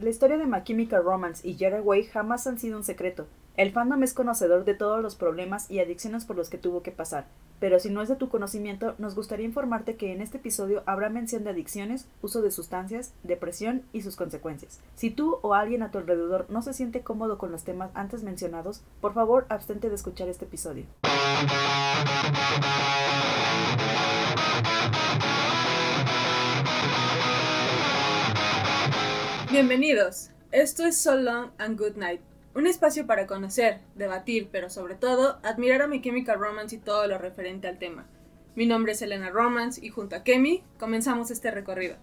La historia de My Romance y Way jamás han sido un secreto. El fandom es conocedor de todos los problemas y adicciones por los que tuvo que pasar, pero si no es de tu conocimiento, nos gustaría informarte que en este episodio habrá mención de adicciones, uso de sustancias, depresión y sus consecuencias. Si tú o alguien a tu alrededor no se siente cómodo con los temas antes mencionados, por favor abstente de escuchar este episodio. Bienvenidos. Esto es So Long and Good Night, un espacio para conocer, debatir, pero sobre todo admirar a mi Chemical Romance y todo lo referente al tema. Mi nombre es Elena Romance y junto a Kemi comenzamos este recorrido.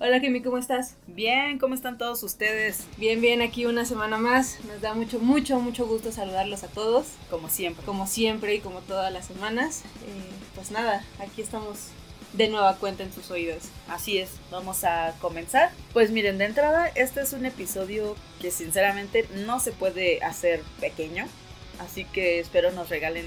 Hola Kemi, ¿cómo estás? Bien, ¿cómo están todos ustedes? Bien, bien, aquí una semana más. Nos da mucho, mucho, mucho gusto saludarlos a todos. Como siempre. Como siempre y como todas las semanas. Eh, pues nada, aquí estamos de nueva cuenta en sus oídos. Así es, vamos a comenzar. Pues miren, de entrada, este es un episodio que sinceramente no se puede hacer pequeño, así que espero nos regalen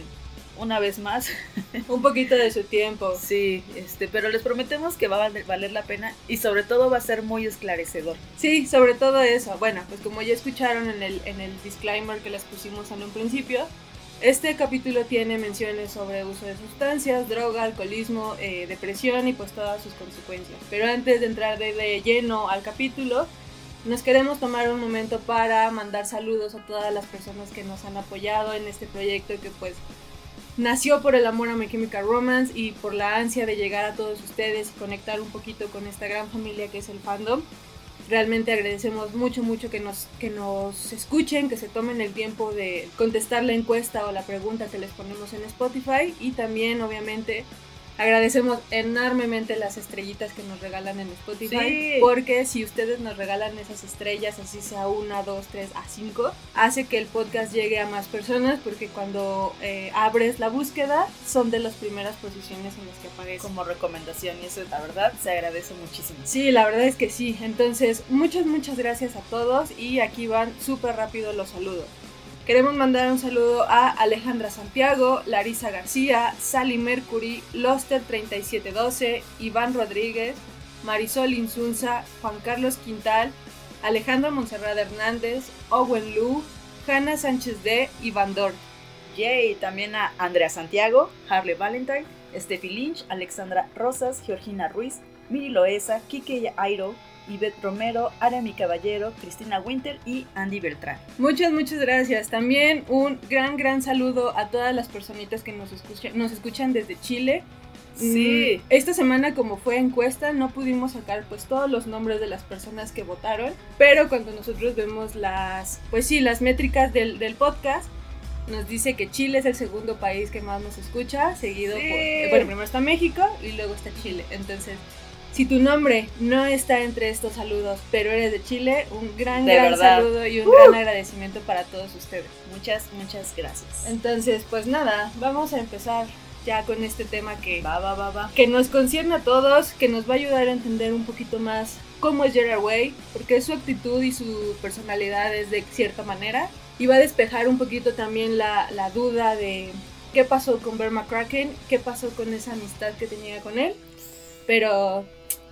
una vez más un poquito de su tiempo. Sí, este, pero les prometemos que va a valer la pena y sobre todo va a ser muy esclarecedor. Sí, sobre todo eso. Bueno, pues como ya escucharon en el, en el disclaimer que les pusimos en un principio, este capítulo tiene menciones sobre uso de sustancias, droga, alcoholismo, eh, depresión y pues todas sus consecuencias. Pero antes de entrar de, lleno al capítulo, nos queremos tomar un momento para mandar saludos a todas las personas que nos han apoyado en este proyecto que pues nació por el amor a My Chemical Romance y por la ansia de llegar a todos ustedes y conectar un poquito con esta gran familia que es el fandom realmente agradecemos mucho, mucho que nos, que nos escuchen, que se tomen el tiempo de contestar la encuesta o la pregunta que les ponemos en Spotify. Y también obviamente Agradecemos enormemente las estrellitas que nos regalan en Spotify. Porque si ustedes nos regalan esas estrellas, así sea una, dos, tres, a cinco, hace que el podcast llegue a más personas. Porque cuando eh, abres la búsqueda, son de las primeras posiciones en las que aparece. Como recomendación, y eso la verdad se agradece muchísimo. Sí, la verdad es que sí. Entonces, muchas, muchas gracias a todos. Y aquí van súper rápido los saludos. Queremos mandar un saludo a Alejandra Santiago, Larisa García, Sally Mercury, Loster3712, Iván Rodríguez, Marisol Insunza, Juan Carlos Quintal, Alejandro Monserrat Hernández, Owen Lu, Hanna Sánchez D y Van. Yay, también a Andrea Santiago, Harley Valentine, Steffi Lynch, Alexandra Rosas, Georgina Ruiz, Miri Loesa, Kike Airo, Ivette Romero, Arami Caballero, Cristina Winter y Andy Beltrán. Muchas, muchas gracias. También un gran, gran saludo a todas las personitas que nos escuchan, nos escuchan desde Chile. Sí. Mm, esta semana como fue encuesta no pudimos sacar pues todos los nombres de las personas que votaron, pero cuando nosotros vemos las, pues sí, las métricas del, del podcast, nos dice que Chile es el segundo país que más nos escucha, seguido por, eh, bueno, primero está México y luego está Chile. Entonces, si tu nombre no está entre estos saludos, pero eres de Chile, un gran, gran saludo y un gran uh. agradecimiento para todos ustedes. Muchas, muchas gracias. Entonces, pues nada, vamos a empezar ya con este tema que, va, va, va, va. que nos concierne a todos, que nos va a ayudar a entender un poquito más cómo es Gerard Way, porque su actitud y su personalidad es de cierta manera. Y va a despejar un poquito también la, la duda de qué pasó con Bear McCracken, qué pasó con esa amistad que tenía con él. Pero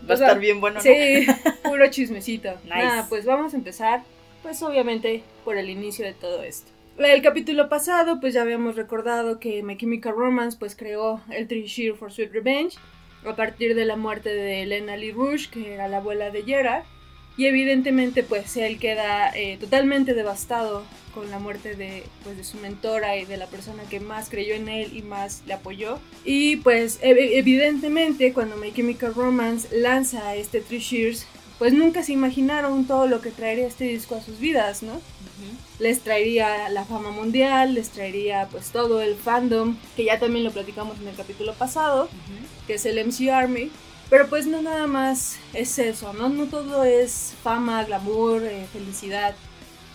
Va a estar bien bueno, ¿no? Sí, puro chismecito. Nada, pues vamos a empezar, pues obviamente, por el inicio de todo esto. El capítulo pasado, pues ya habíamos recordado que My Chemical Romance, pues creó el Three for Sweet Revenge, a partir de la muerte de Elena Lee Rouge, que era la abuela de Gerard. Y evidentemente, pues él queda eh, totalmente devastado con la muerte de, pues, de su mentora y de la persona que más creyó en él y más le apoyó. Y pues evidentemente cuando My Chemical Romance lanza este Three Shears, pues nunca se imaginaron todo lo que traería este disco a sus vidas, ¿no? Les traería la fama mundial, les traería pues todo el fandom, que ya también lo platicamos en el capítulo pasado, que es el MC Army. Pero pues no nada más es eso, ¿no? No todo es fama, glamour, eh, felicidad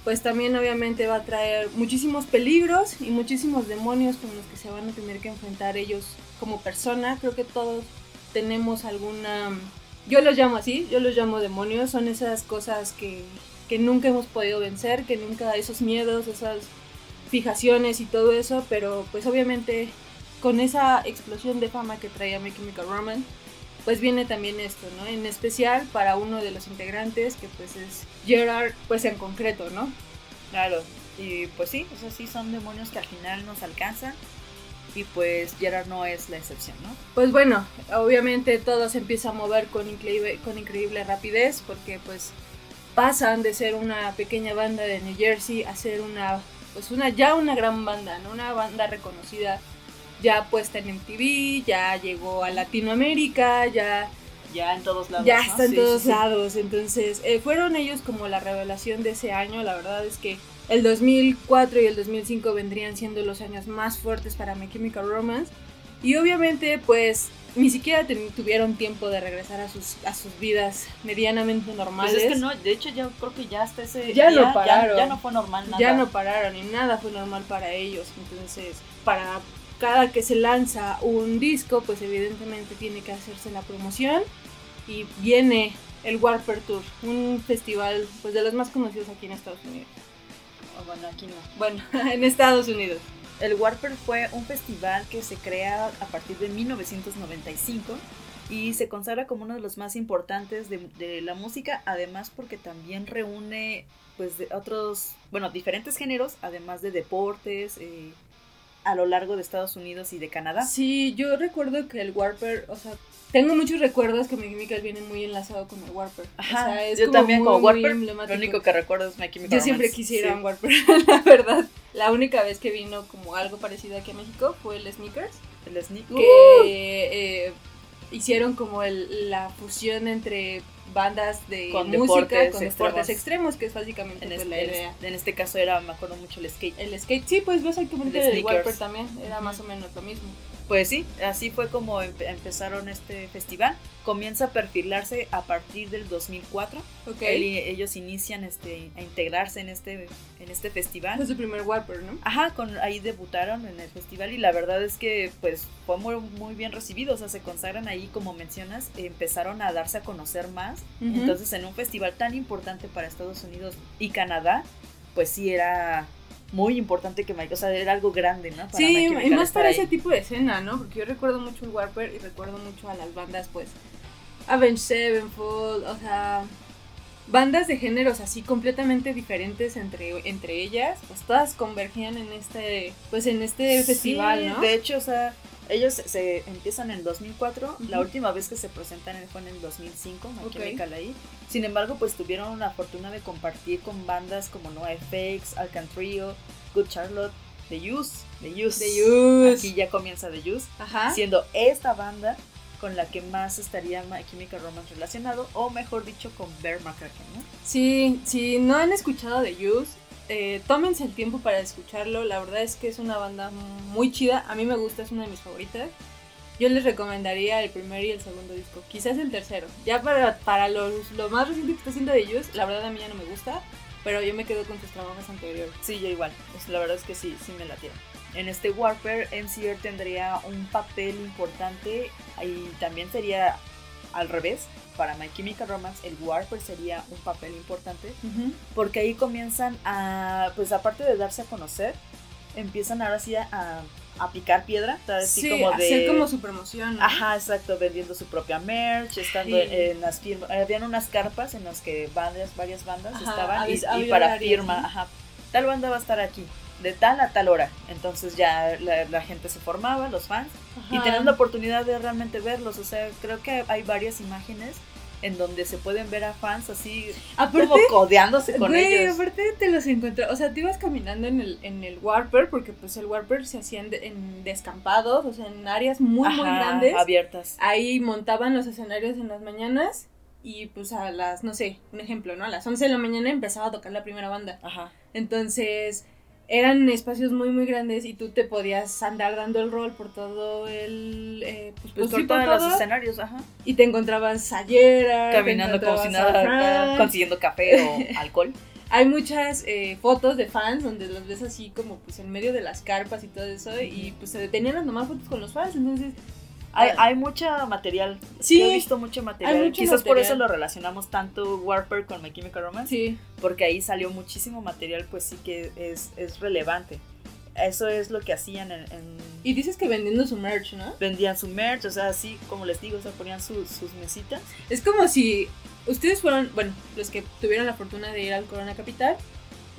pues también obviamente va a traer muchísimos peligros y muchísimos demonios con los que se van a tener que enfrentar ellos como persona. Creo que todos tenemos alguna... Yo los llamo así, yo los llamo demonios, son esas cosas que, que nunca hemos podido vencer, que nunca, esos miedos, esas fijaciones y todo eso, pero pues obviamente con esa explosión de fama que traía My Chemical Romance, pues viene también esto, ¿no? En especial para uno de los integrantes, que pues es Gerard, pues en concreto, ¿no? Claro, y pues sí, o sea, sí son demonios que al final nos alcanzan. Y pues Gerard no es la excepción, ¿no? Pues bueno, obviamente todo se empieza a mover con increíble, con increíble rapidez porque pues pasan de ser una pequeña banda de New Jersey a ser una, pues una, ya una gran banda, ¿no? Una banda reconocida ya puesta en MTV, ya llegó a Latinoamérica, ya... Ya en todos lados. Ya está en todos lados. Entonces, eh, fueron ellos como la revelación de ese año. La verdad es que el 2004 y el 2005 vendrían siendo los años más fuertes para My Chemical Romance. Y obviamente, pues, ni siquiera tuvieron tiempo de regresar a sus, a sus vidas medianamente normales. Pues es que no, de hecho, yo creo que ya hasta ese ya no pararon. Ya, ya, no fue normal nada. Ya no pararon y nada fue normal para ellos. Entonces, para cada que se lanza un disco, pues evidentemente tiene que hacerse la promoción y viene el Warper Tour, un festival pues de los más conocidos aquí en Estados Unidos. Oh, bueno, aquí no. Bueno, en Estados Unidos. El Warper fue un festival que se crea a partir de 1995 y se consagra como uno de los más importantes de, la música, además porque también reúne pues de otros, bueno, diferentes géneros, además de deportes, eh, a lo largo de Estados Unidos y de Canadá. Sí, yo recuerdo que el Warper, o sea, tengo muchos recuerdos que My Chemical viene muy enlazado con el Warper. Ajá, yo también como Warper, lo único que recuerdo es My Chemical Yo siempre quisiera un Warper, la verdad. La única vez que vino como algo parecido aquí a México fue el Sneakers. El Sneakers. Que uh. eh, hicieron como el, la fusión entre bandas de con música con deportes extremos, que es básicamente en pues, este, la idea. En este caso era, me acuerdo mucho el skate. El skate, sí, pues básicamente el, el Warper también, era más o menos lo mismo. Pues sí, así fue como empezaron este festival. Comienza a perfilarse a partir del 2004. Okay. ellos inician este, a integrarse en este, en este festival. Fue su primer Warper, ¿no? Ajá, con, ahí debutaron en el festival y la verdad es que pues fue muy, muy bien recibido. O sea, se consagran ahí, como mencionas, empezaron a darse a conocer más. Entonces, en un festival tan importante para Estados Unidos y Canadá, pues sí era muy importante que Mike, o sea, era algo grande, ¿no? sí, y más para ese tipo de escena, ¿no? Porque yo recuerdo mucho el Warper y recuerdo mucho a las bandas, pues, Avenged Sevenfold, o sea, bandas de géneros así completamente diferentes entre, entre ellas, pues todas convergían en este, pues en este festival, ¿no? De hecho, o sea, ellos se empiezan en 2004, la última vez que se presentan fue en el 2005, okay. ahí. Sin embargo, pues tuvieron la fortuna de compartir con bandas como No FX, Alcan Trio, Good Charlotte, The Use, The Use. The Use. Aquí ya comienza The Use, Ajá. siendo esta banda con la que más estaría My Chemical Romance relacionado, o mejor dicho, con Bear McCracken, ¿no? Sí, si no han escuchado The Use, eh, tómense el tiempo para escucharlo. La verdad es que es una banda muy chida. A mí me gusta, es una de mis favoritas. Yo les recomendaría el primer y el segundo disco. Quizás el tercero. Ya para, para los, lo más reciente que está haciendo de ellos, la verdad a mí ya no me gusta. Pero yo me quedo con sus trabajos anteriores. Sí, yo igual. Pues la verdad es que sí, sí me la tiene. En este Warper, MCR tendría un papel importante y también sería al revés para My Chemical Romance, el Warper sería un papel importante, porque ahí comienzan a, pues aparte de darse a conocer, empiezan ahora sí a, a picar piedra, así como de... hacer como su promoción. Ajá, exacto, vendiendo su propia merch, estando en las firmas, habían unas carpas en las que bandas, varias bandas estaban y, para firma, ajá, tal banda va a estar aquí de tal a tal hora. Entonces ya la, gente se formaba, los fans, y tenían la oportunidad de realmente verlos. O sea, creo que hay varias imágenes en donde se pueden ver a fans así como codeándose con ellos. aparte te los encontré, o sea, te ibas caminando en el, en el Warper, porque pues el Warper se hacía en, descampados, o sea, en áreas muy, muy grandes. abiertas. Ahí montaban los escenarios en las mañanas y pues a las, no sé, un ejemplo, ¿no? A las 11 de la mañana empezaba a tocar la primera banda. Ajá. Entonces eran espacios muy muy grandes y tú te podías andar dando el rol por todo el eh, pues, pues, por, todos los escenarios ajá. Y te encontrabas ayer caminando como si nada consiguiendo café o alcohol. Hay muchas eh, fotos de fans donde los ves así como pues en medio de las carpas y todo eso y pues se detenían a tomar fotos con los fans entonces hay, hay mucho material. Sí. he visto mucho material. Quizás por eso lo relacionamos tanto Warper con My Chemical Romance. Sí. Porque ahí salió muchísimo material, pues sí que es, es relevante. eso es lo que hacían en, Y dices que vendiendo su merch, ¿no? Vendían su merch, o sea, así como les digo, o sea, ponían sus mesitas. Es como si ustedes fueron, bueno, los que tuvieron la fortuna de ir al Corona Capital,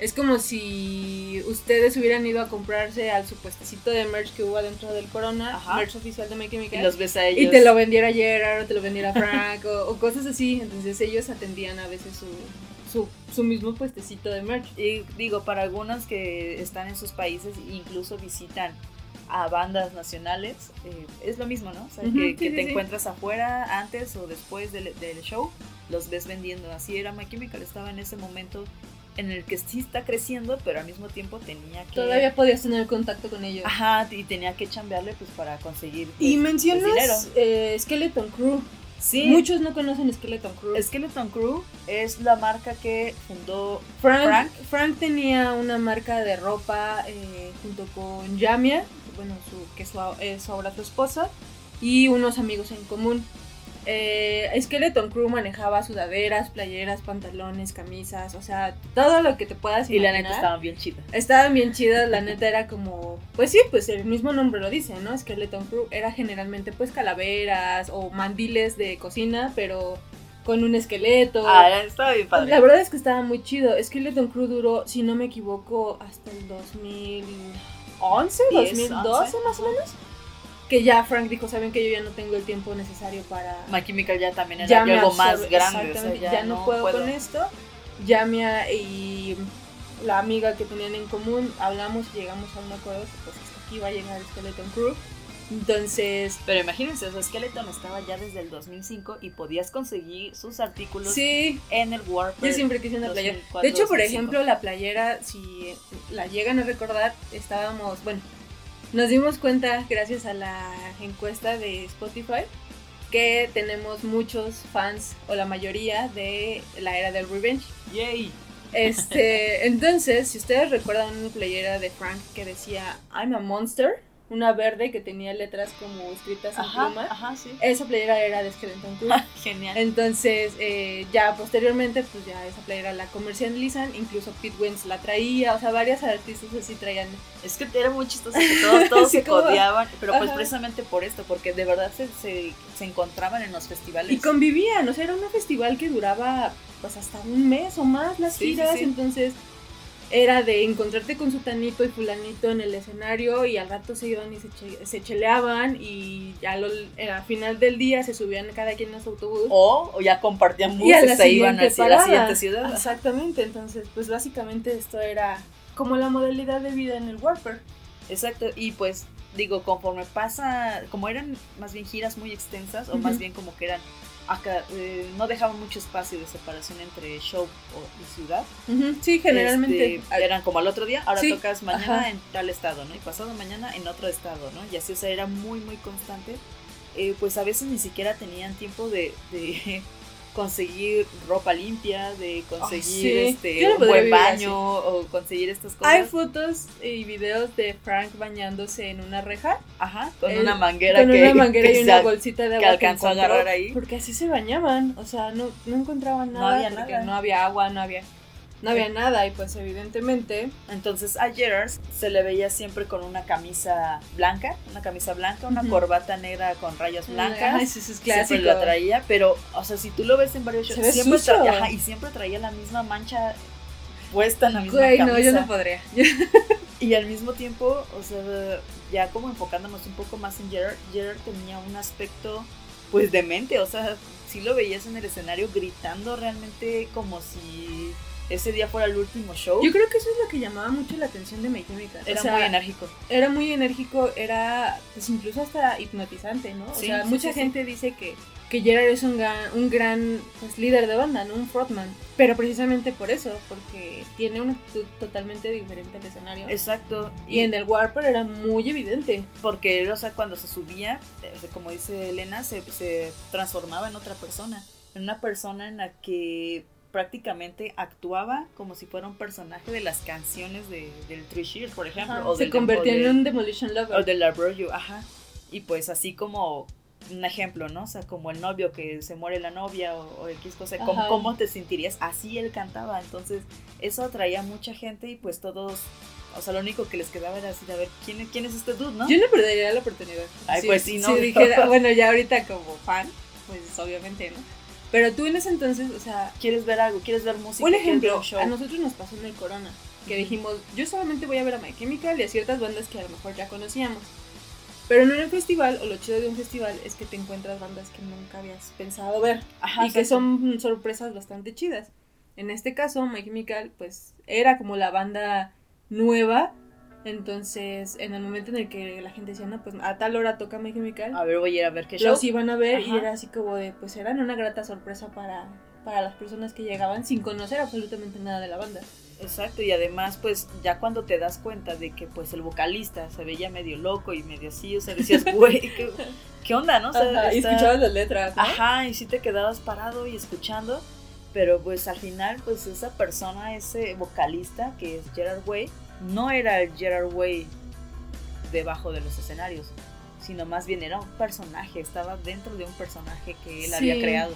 es como si ustedes hubieran ido a comprarse al supuestecito de merch que hubo dentro del Corona, merch oficial de Make Y los ves a ellos. Y te lo vendiera Gerard o te lo vendiera Frank o, cosas así. Entonces ellos atendían a veces su, su, mismo puestecito de merch. Y digo, para algunos que están en sus países incluso visitan a bandas nacionales, eh, es lo mismo, ¿no? O sea, que, te encuentras afuera antes o después del, del, show, los ves vendiendo. Así era My Chemical, estaba en ese momento en el que sí está creciendo, pero al mismo tiempo tenía que... Todavía podías tener contacto con ellos. Ajá, y tenía que chambearle pues para conseguir pues, Y mencionas eh, Skeleton Crew. Sí. Muchos no conocen Skeleton Crew. Skeleton Crew es la marca que fundó Frank. Frank, tenía una marca de ropa eh, junto con Jamia, bueno, su, que es, es ahora su esposa, y unos amigos en común. Eh, Skeleton Crew manejaba sudaderas, playeras, pantalones, camisas, o sea, todo lo que te puedas imaginar. Y la neta estaban bien chidas. Estaban bien chidas, la neta era como, pues sí, pues el mismo nombre lo dice, ¿no? Skeleton Crew era generalmente pues calaveras o mandiles de cocina, pero con un esqueleto. Ah, estaba bien padre. La verdad es que estaba muy chido. Skeleton Crew duró, si no me equivoco, hasta el 2011, 2012 más o menos que ya Frank dijo, saben que yo ya no tengo el tiempo necesario para... My Chemical ya también era algo más grande. ya, no, puedo, con esto. Yamia y la amiga que tenían en común hablamos y llegamos a un acuerdo pues hasta aquí va a llegar Skeleton Crew. Entonces... Pero imagínense, o Skeleton estaba ya desde el 2005 y podías conseguir sus artículos sí, en el Warp. Yo siempre quise una playera. De hecho, por ejemplo, la playera, si la llegan a recordar, estábamos, bueno, nos dimos cuenta, gracias a la encuesta de Spotify, que tenemos muchos fans, o la mayoría, de la era del Revenge. ¡Yay! Este, entonces, si ustedes recuerdan una playera de Frank que decía I'm a monster, una verde que tenía letras como escritas en pluma. Ajá, sí. Esa playera era de Skeleton Crew. Genial. Entonces, eh, ya posteriormente, pues ya esa playera la comercializan, incluso Pete Wentz la traía, o sea, varias artistas así traían. Es que era muy chistoso que todos, todos se codiaban, pero pues precisamente por esto, porque de verdad se, se, se encontraban en los festivales. Y convivían, o sea, era un festival que duraba pues hasta un mes o más las giras, entonces era de encontrarte con su tanito y fulanito en el escenario y al rato se iban y se, cheleaban y ya lo, al final del día se subían cada quien en su autobús. O, ya compartían buses y se iban a la siguiente ciudad. Exactamente, entonces pues básicamente esto era como la modalidad de vida en el Warper. Exacto, y pues digo, conforme pasa, como eran más bien giras muy extensas o más bien como que eran acá eh, no dejaban mucho espacio de separación entre show y ciudad. Sí, generalmente. Este, eran como al otro día, ahora tocas mañana en tal estado, ¿no? Y pasado mañana en otro estado, ¿no? Y así, o sea, era muy, muy constante. Eh, pues a veces ni siquiera tenían tiempo de conseguir ropa limpia, de conseguir este un buen baño o conseguir estas cosas. Hay fotos y videos de Frank bañándose en una reja. Ajá, con una manguera con una manguera y una bolsita de agua que alcanzó a agarrar ahí. Porque así se bañaban, o sea, no, no encontraban nada. No había nada. No había agua, no había no había nada y pues evidentemente. Entonces a Gerard se le veía siempre con una camisa blanca, una camisa blanca, una corbata negra con rayas blancas. Ay, eso es clásico. Siempre lo traía, pero, o sea, si tú lo ves en varios shows, siempre traía, y siempre traía la misma mancha puesta en la misma Güey, camisa. no, yo no podría. y al mismo tiempo, o sea, ya como enfocándonos un poco más en Gerard, Gerard tenía un aspecto pues demente, o sea, si lo veías en el escenario gritando realmente como si ese día fuera el último show. Yo creo que eso es lo que llamaba mucho la atención de My Era muy enérgico. Era muy enérgico, era pues incluso hasta hipnotizante, ¿no? o sea, mucha gente dice que, que Gerard es un gran, un gran pues, líder de banda, ¿no? Un frontman. Pero precisamente por eso, porque tiene una actitud totalmente diferente al escenario. Exacto. Y, en el Warper era muy evidente. Porque, o sea, cuando se subía, como dice Elena, se, se transformaba en otra persona. En una persona en la que prácticamente actuaba como si fuera un personaje de las canciones de, del Three Shears, por ejemplo. o se convertía en un Demolition Lover. O del You, ajá. Y pues así como un ejemplo, ¿no? O sea, como el novio que se muere la novia o, X cosa, ¿cómo, ¿cómo, te sentirías? Así él cantaba, entonces eso atraía a mucha gente y pues todos O sea, lo único que les quedaba era así de a ver quién, quién es este dude, ¿no? Yo no perdería la oportunidad. Ay, pues sí, ¿no? Si dijera, bueno, ya ahorita como fan, pues obviamente, ¿no? Pero tú en ese entonces, o sea... ¿Quieres ver algo? ¿Quieres ver música? Un ejemplo, a nosotros nos pasó en el Corona, que dijimos, yo solamente voy a ver a My Chemical y a ciertas bandas que a lo mejor ya conocíamos. Pero en un festival, o lo chido de un festival, es que te encuentras bandas que nunca habías pensado ver. y que son sorpresas bastante chidas. En este caso, My Chemical, pues, era como la banda nueva. Entonces, en el momento en el que la gente decía, no, pues a tal hora toca My Chemical. A ver, voy a ir a ver qué show. Los iban a ver y era así como de, pues eran una grata sorpresa para, para las personas que llegaban sin conocer absolutamente nada de la banda. Exacto, y además, pues ya cuando te das cuenta de que pues el vocalista se veía medio loco y medio así, o sea, decías, güey, ¿qué, onda, no? y escuchabas las letras. Ajá, y sí te quedabas parado y escuchando, pero pues al final, pues esa persona, ese vocalista que es Gerard Way, no era el Gerard Way debajo de los escenarios, sino más bien era un personaje, estaba dentro de un personaje que él había creado.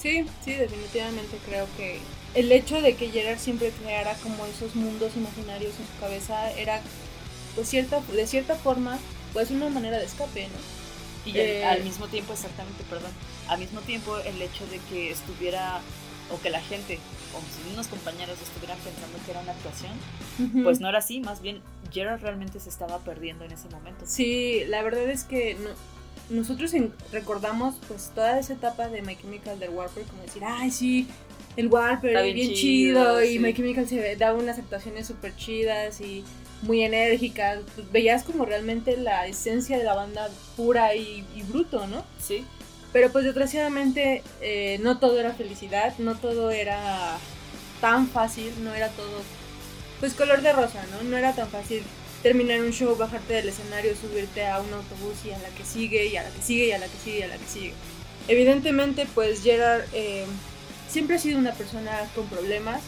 Sí, sí, definitivamente creo que el hecho de que Gerard siempre creara como esos mundos imaginarios en su cabeza era, pues cierta, de cierta forma, pues una manera de escape, ¿no? Y eh, al mismo tiempo, exactamente, perdón, al mismo tiempo el hecho de que estuviera, o que la gente, o sus unos compañeros estuvieran pensando que era una actuación, pues no era así, más bien Gerard realmente se estaba perdiendo en ese momento. Sí, la verdad es que no, nosotros recordamos pues toda esa etapa de My Chemical del Warper como decir, ay sí, el Warper bien, bien chido, y My Chemical se daba unas actuaciones súper chidas y muy enérgicas, pues, veías como realmente la esencia de la banda pura y, bruto, ¿no? Sí. Pero pues desgraciadamente eh, no todo era felicidad, no todo era tan fácil, no era todo pues color de rosa, ¿no? No era tan fácil terminar un show, bajarte del escenario, subirte a un autobús y a la que sigue, y a la que sigue, y a la que sigue, y a la que sigue. Evidentemente, pues Gerard eh, siempre ha sido una persona con problemas.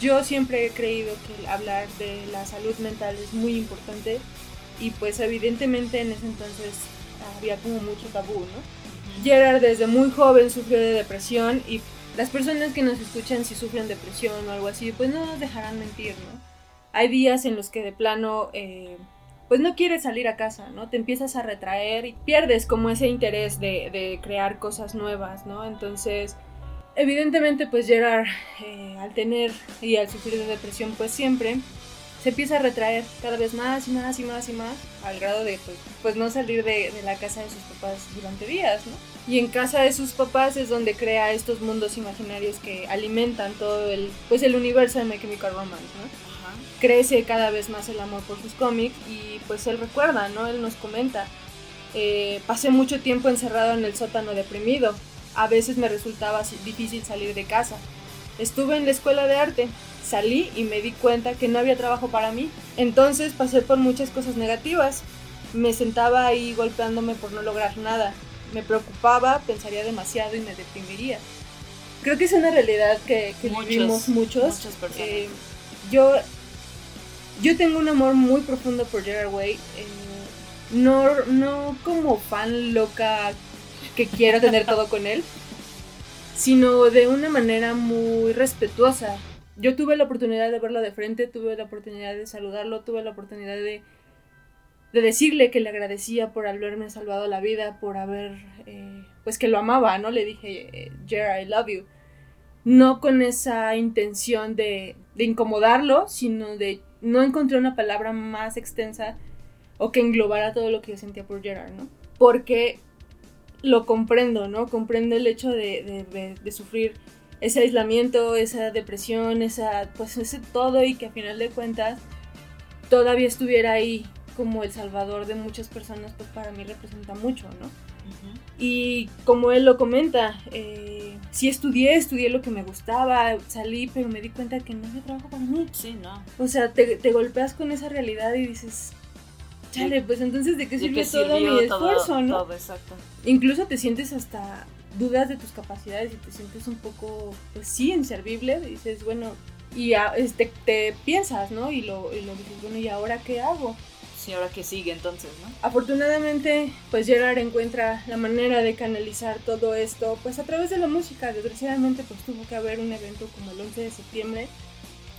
Yo siempre he creído que hablar de la salud mental es muy importante y pues evidentemente en ese entonces había como mucho tabú, ¿no? Gerard desde muy joven sufrió de depresión y las personas que nos escuchan si sufren depresión o algo así, pues no nos dejarán mentir, ¿no? hay días en los que de plano, eh, pues no quieres salir a casa, ¿no? Te empiezas a retraer y pierdes como ese interés de, crear cosas nuevas, ¿no? Entonces, evidentemente, pues Gerard, eh, al tener y al sufrir de depresión, pues siempre se empieza a retraer cada vez más y más y más y más, al grado de pues, pues no salir de, de, la casa de sus papás durante días, ¿no? Y en casa de sus papás es donde crea estos mundos imaginarios que alimentan todo el, pues el universo de My Chemical Romance, ¿no? crece cada vez más el amor por sus cómics y pues él recuerda, ¿no? Él nos comenta, eh, pasé mucho tiempo encerrado en el sótano deprimido, a veces me resultaba difícil salir de casa. Estuve en la escuela de arte, salí y me di cuenta que no había trabajo para mí. Entonces pasé por muchas cosas negativas. Me sentaba ahí golpeándome por no lograr nada. Me preocupaba, pensaría demasiado y me deprimiría. Creo que es una realidad que, vivimos muchos. Muchas personas. Eh, yo yo tengo un amor muy profundo por Gerard Way. Eh, no, no como fan loca que quiero tener todo con él, sino de una manera muy respetuosa. Yo tuve la oportunidad de verlo de frente, tuve la oportunidad de saludarlo, tuve la oportunidad de, de decirle que le agradecía por haberme salvado la vida, por haber, eh, pues que lo amaba, ¿no? Le dije, Gerard, I love you. No con esa intención de, de incomodarlo, sino de no encontré una palabra más extensa o que englobara todo lo que yo sentía por Gerard, ¿no? Porque lo comprendo, ¿no? Comprendo el hecho de, sufrir ese aislamiento, esa depresión, esa, pues ese todo y que a final de cuentas todavía estuviera ahí como el salvador de muchas personas, pues para mí representa mucho, ¿no? Y como él lo comenta, eh, sí estudié, estudié lo que me gustaba, salí, pero me di cuenta que no había trabajo para mí. Sí, no. O sea, te, golpeas con esa realidad y dices, chale, pues entonces de qué sirvió todo mi esfuerzo, ¿no? Todo, exacto. Incluso te sientes hasta dudas de tus capacidades y te sientes un poco, pues sí, inservible. Dices, bueno, y este, te piensas, ¿no? Y lo, y lo dices, bueno, ¿y ahora qué hago? y ahora que sigue entonces, ¿no? Afortunadamente, pues Gerard encuentra la manera de canalizar todo esto, pues a través de la música. Desgraciadamente, pues tuvo que haber un evento como el 11 de septiembre,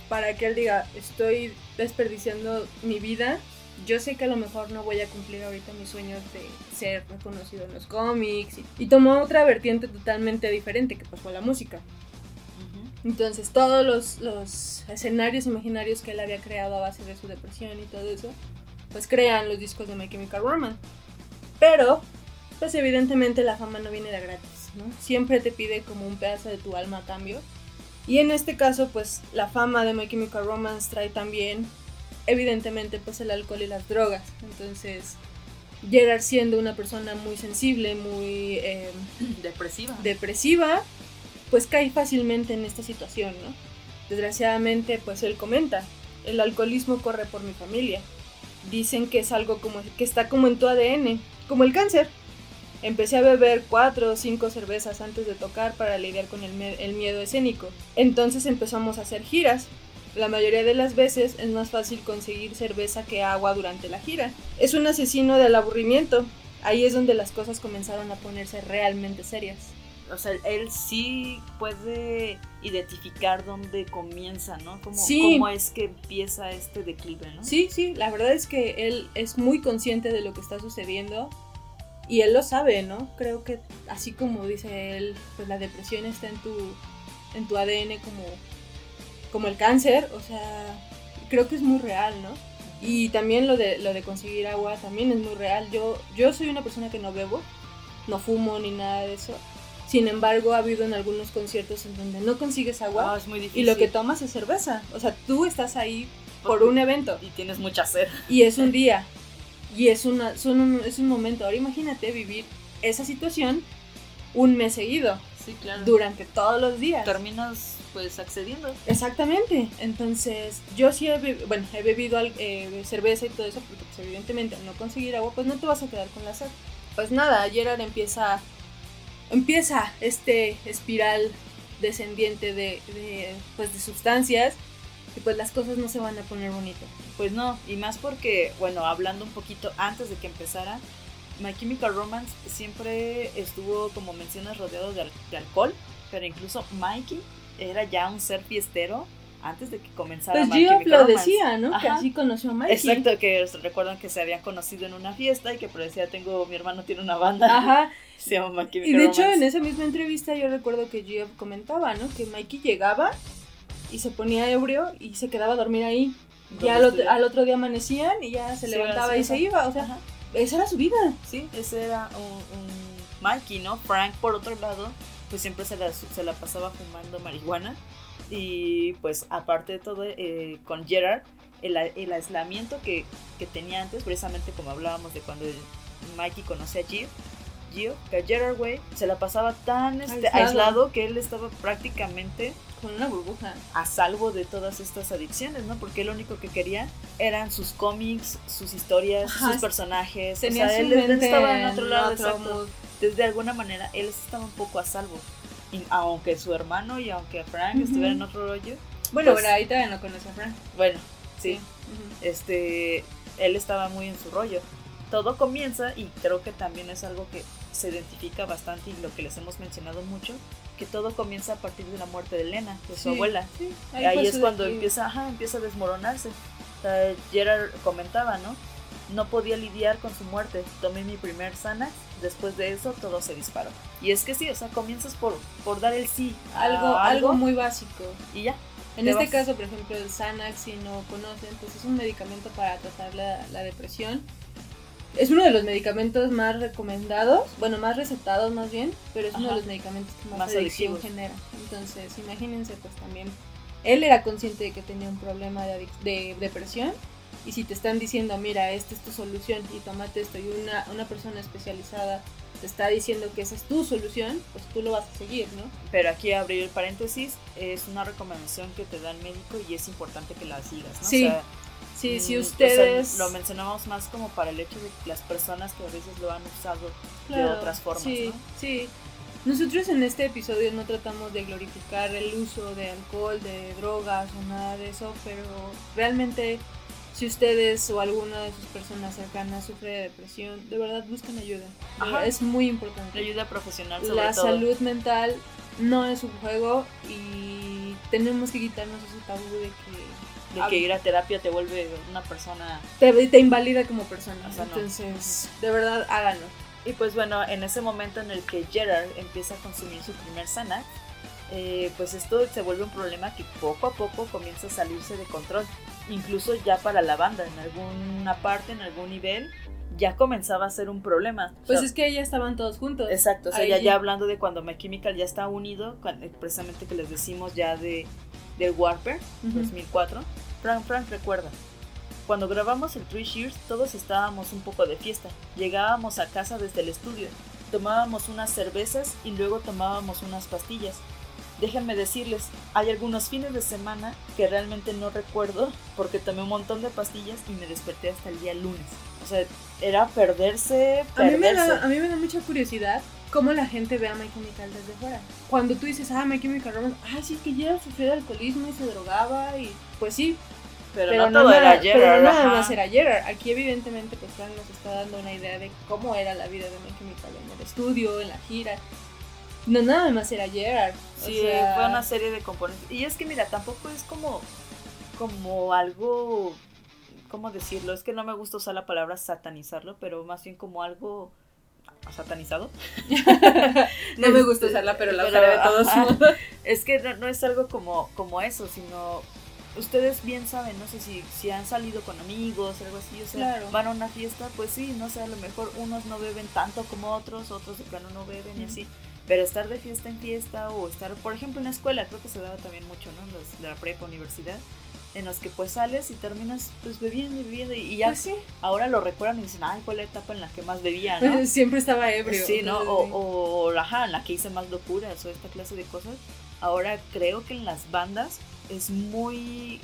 para que él diga, estoy desperdiciando mi vida. Yo sé que a lo mejor no voy a cumplir ahorita mis sueños de ser reconocido en los cómics. Y, tomó otra vertiente totalmente diferente que pasó a la música. Entonces todos los, los, escenarios imaginarios que él había creado a base de su depresión y todo eso, pues crean los discos de My Chemical Romance. Pero, pues evidentemente la fama no viene de gratis, ¿no? Siempre te pide como un pedazo de tu alma a cambio. Y en este caso, pues la fama de My Chemical Romance trae también, evidentemente, pues el alcohol y las drogas. Entonces, llegar siendo una persona muy sensible, muy eh, depresiva. depresiva, pues cae fácilmente en esta situación, ¿no? Desgraciadamente, pues él comenta, el alcoholismo corre por mi familia. Dicen que es algo como que está como en tu ADN, como el cáncer. Empecé a beber cuatro o cinco cervezas antes de tocar para lidiar con el, el miedo escénico. Entonces empezamos a hacer giras. La mayoría de las veces es más fácil conseguir cerveza que agua durante la gira. Es un asesino del aburrimiento. Ahí es donde las cosas comenzaron a ponerse realmente serias o sea, él sí puede identificar dónde comienza, ¿no? Cómo, cómo es que empieza este declive, ¿no? Sí, sí, la verdad es que él es muy consciente de lo que está sucediendo y él lo sabe, ¿no? Creo que así como dice él, pues la depresión está en tu, en tu ADN como, como el cáncer, o sea, creo que es muy real, ¿no? Y también lo de, lo de conseguir agua también es muy real. Yo, yo soy una persona que no bebo, no fumo ni nada de eso sin embargo, ha habido en algunos conciertos en donde no consigues agua ah, es muy difícil. y lo que tomas es cerveza. O sea, tú estás ahí por un evento. Y tienes mucha sed. Y es un día. Y es, una, son un, es un momento. Ahora imagínate vivir esa situación un mes seguido. Sí, claro. Durante todos los días. Terminas pues accediendo. Exactamente. Entonces, yo sí he, bueno, he bebido eh, cerveza y todo eso porque pues, evidentemente al no conseguir agua, pues no te vas a quedar con la sed. Pues nada, Gerard empieza empieza este espiral descendiente de, pues de sustancias y pues las cosas no se van a poner bonito. Pues no, y más porque, bueno, hablando un poquito antes de que empezara, My Chemical Romance siempre estuvo, como mencionas, rodeado de, de alcohol, pero incluso Mikey era ya un ser fiestero antes de que comenzara pues Gio lo decía, ¿no? Que así conoció a Mikey. Exacto, que recuerdan que se habían conocido en una fiesta y que por decía, tengo, mi hermano tiene una banda. Ajá. se llama Mikey Y de hecho, en esa misma entrevista yo recuerdo que Gio comentaba, ¿no? Que Mikey llegaba y se ponía ebrio y se quedaba a dormir ahí. Ya al, otro día amanecían y ya se levantaba y se iba, o sea, esa era su vida. Sí, ese era un, un Mikey, ¿no? Frank, por otro lado, pues siempre se la, se la pasaba fumando marihuana y pues aparte de todo, eh, con Gerard, el, el aislamiento que, que, tenía antes, precisamente como hablábamos de cuando Mikey conoce a Gio, Gio que Gerard, güey, se la pasaba tan este, aislado. que él estaba prácticamente con una burbuja a salvo de todas estas adicciones, ¿no? Porque lo único que quería eran sus cómics, sus historias, sus personajes. Tenía o sea, él, estaba en otro lado, exacto. Desde alguna manera, él estaba un poco a salvo aunque su hermano y aunque Frank estuviera en otro rollo. Bueno, pues, ahí todavía no conoce a Frank. Bueno, sí. Este, él estaba muy en su rollo. Todo comienza, y creo que también es algo que se identifica bastante y lo que les hemos mencionado mucho, que todo comienza a partir de la muerte de Elena, de su abuela. ahí, es cuando empieza, ajá, empieza a desmoronarse. Gerard comentaba, ¿no? No podía lidiar con su muerte. Tomé mi primer Xanax. Después de eso, todo se disparó. Y es que sí, o sea, comienzas por, por dar el sí. Algo, algo, muy básico. Y ya. En este caso, por ejemplo, el Xanax, si no conocen, pues es un medicamento para tratar la, depresión. Es uno de los medicamentos más recomendados, bueno, más recetados más bien, pero es uno de los medicamentos que más, adicción genera. Entonces, imagínense, pues también él era consciente de que tenía un problema de, de depresión y si te están diciendo, mira, esta es tu solución y tómate esto, y una, una persona especializada te está diciendo que esa es tu solución, pues tú lo vas a seguir, ¿no? Pero aquí abrir el paréntesis, es una recomendación que te da el médico y es importante que la sigas, ¿no? Sí. Sí, si mm, ustedes... lo mencionamos más como para el hecho de las personas que a veces lo han usado de otras formas, sí, Sí, nosotros en este episodio no tratamos de glorificar el uso de alcohol, de drogas o nada de eso, pero realmente si ustedes o alguna de sus personas cercanas sufre de depresión, de verdad busquen ayuda. Es muy importante. ayuda profesional sobre La salud mental no es un juego y tenemos que quitarnos ese tabú de que... De que ir a terapia te vuelve una persona... Te, te invalida como persona. Entonces, de verdad, háganlo. Y pues bueno, en ese momento en el que Gerard empieza a consumir su primer sana eh, pues esto se vuelve un problema que poco a poco comienza a salirse de control. Incluso ya para la banda, en alguna parte, en algún nivel, ya comenzaba a ser un problema. Pues es que ya estaban todos juntos. Exacto, o sea, ya, ya, hablando de cuando My Chemical ya está unido, eh, precisamente que les decimos ya de, de Warper, 2004. Frank, Frank recuerda, cuando grabamos el Three Shears todos estábamos un poco de fiesta. Llegábamos a casa desde el estudio, tomábamos unas cervezas y luego tomábamos unas pastillas. Déjenme decirles, hay algunos fines de semana que realmente no recuerdo porque tomé un montón de pastillas y me desperté hasta el día lunes. O sea, era perderse, perderse. A mí me da, a mí me da mucha curiosidad cómo la gente ve a My Chemical desde fuera. Cuando tú dices, ah, My Chemical Romance, ah, sí, que ya sufrió de alcoholismo y se drogaba y pues sí. Pero, no, todo era Gerard. Pero nada más era Gerard. Aquí evidentemente pues Frank nos está dando una idea de cómo era la vida de My Chemical en el estudio, en la gira. No, nada más era Gerard. Sí, fue una serie de componentes. Y es que, mira, tampoco es como, como algo, ¿cómo decirlo? Es que no me gusta usar la palabra satanizarlo, pero más bien como algo satanizado. no me gusta usarla, pero la usaré de todos modos. Es que no, es algo como, como eso, sino ustedes bien saben, no sé si, si han salido con amigos, algo así, o sea, van a una fiesta, pues sí, no sé, a lo mejor unos no beben tanto como otros, otros de plano no beben y así. Pero estar de fiesta en fiesta o estar, por ejemplo, en la escuela, creo que se daba también mucho, ¿no? Los de la prepa, universidad, en los que pues sales y terminas pues bebiendo y bebiendo y ya pues ahora lo recuerdan y dicen, ay, fue la etapa en la que más bebía, ¿no? Siempre estaba ebrio. Sí, ¿no? O, o, ajá, en la que hice más locuras o esta clase de cosas. Ahora creo que en las bandas es muy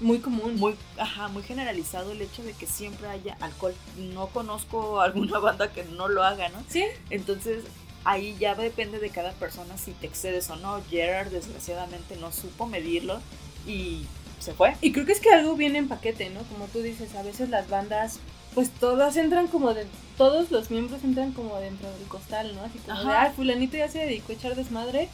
muy común. Muy, ajá, muy generalizado el hecho de que siempre haya alcohol. No conozco alguna banda que no lo haga, ¿no? Sí. Entonces, ahí ya depende de cada persona si te excedes o no. Gerard desgraciadamente no supo medirlo y se fue. Y creo que es que algo viene en paquete, ¿no? Como tú dices, a veces las bandas, pues todas entran como de, todos los miembros entran como dentro del costal, ¿no? Así como de, ah, fulanito ya se dedicó a echar desmadre,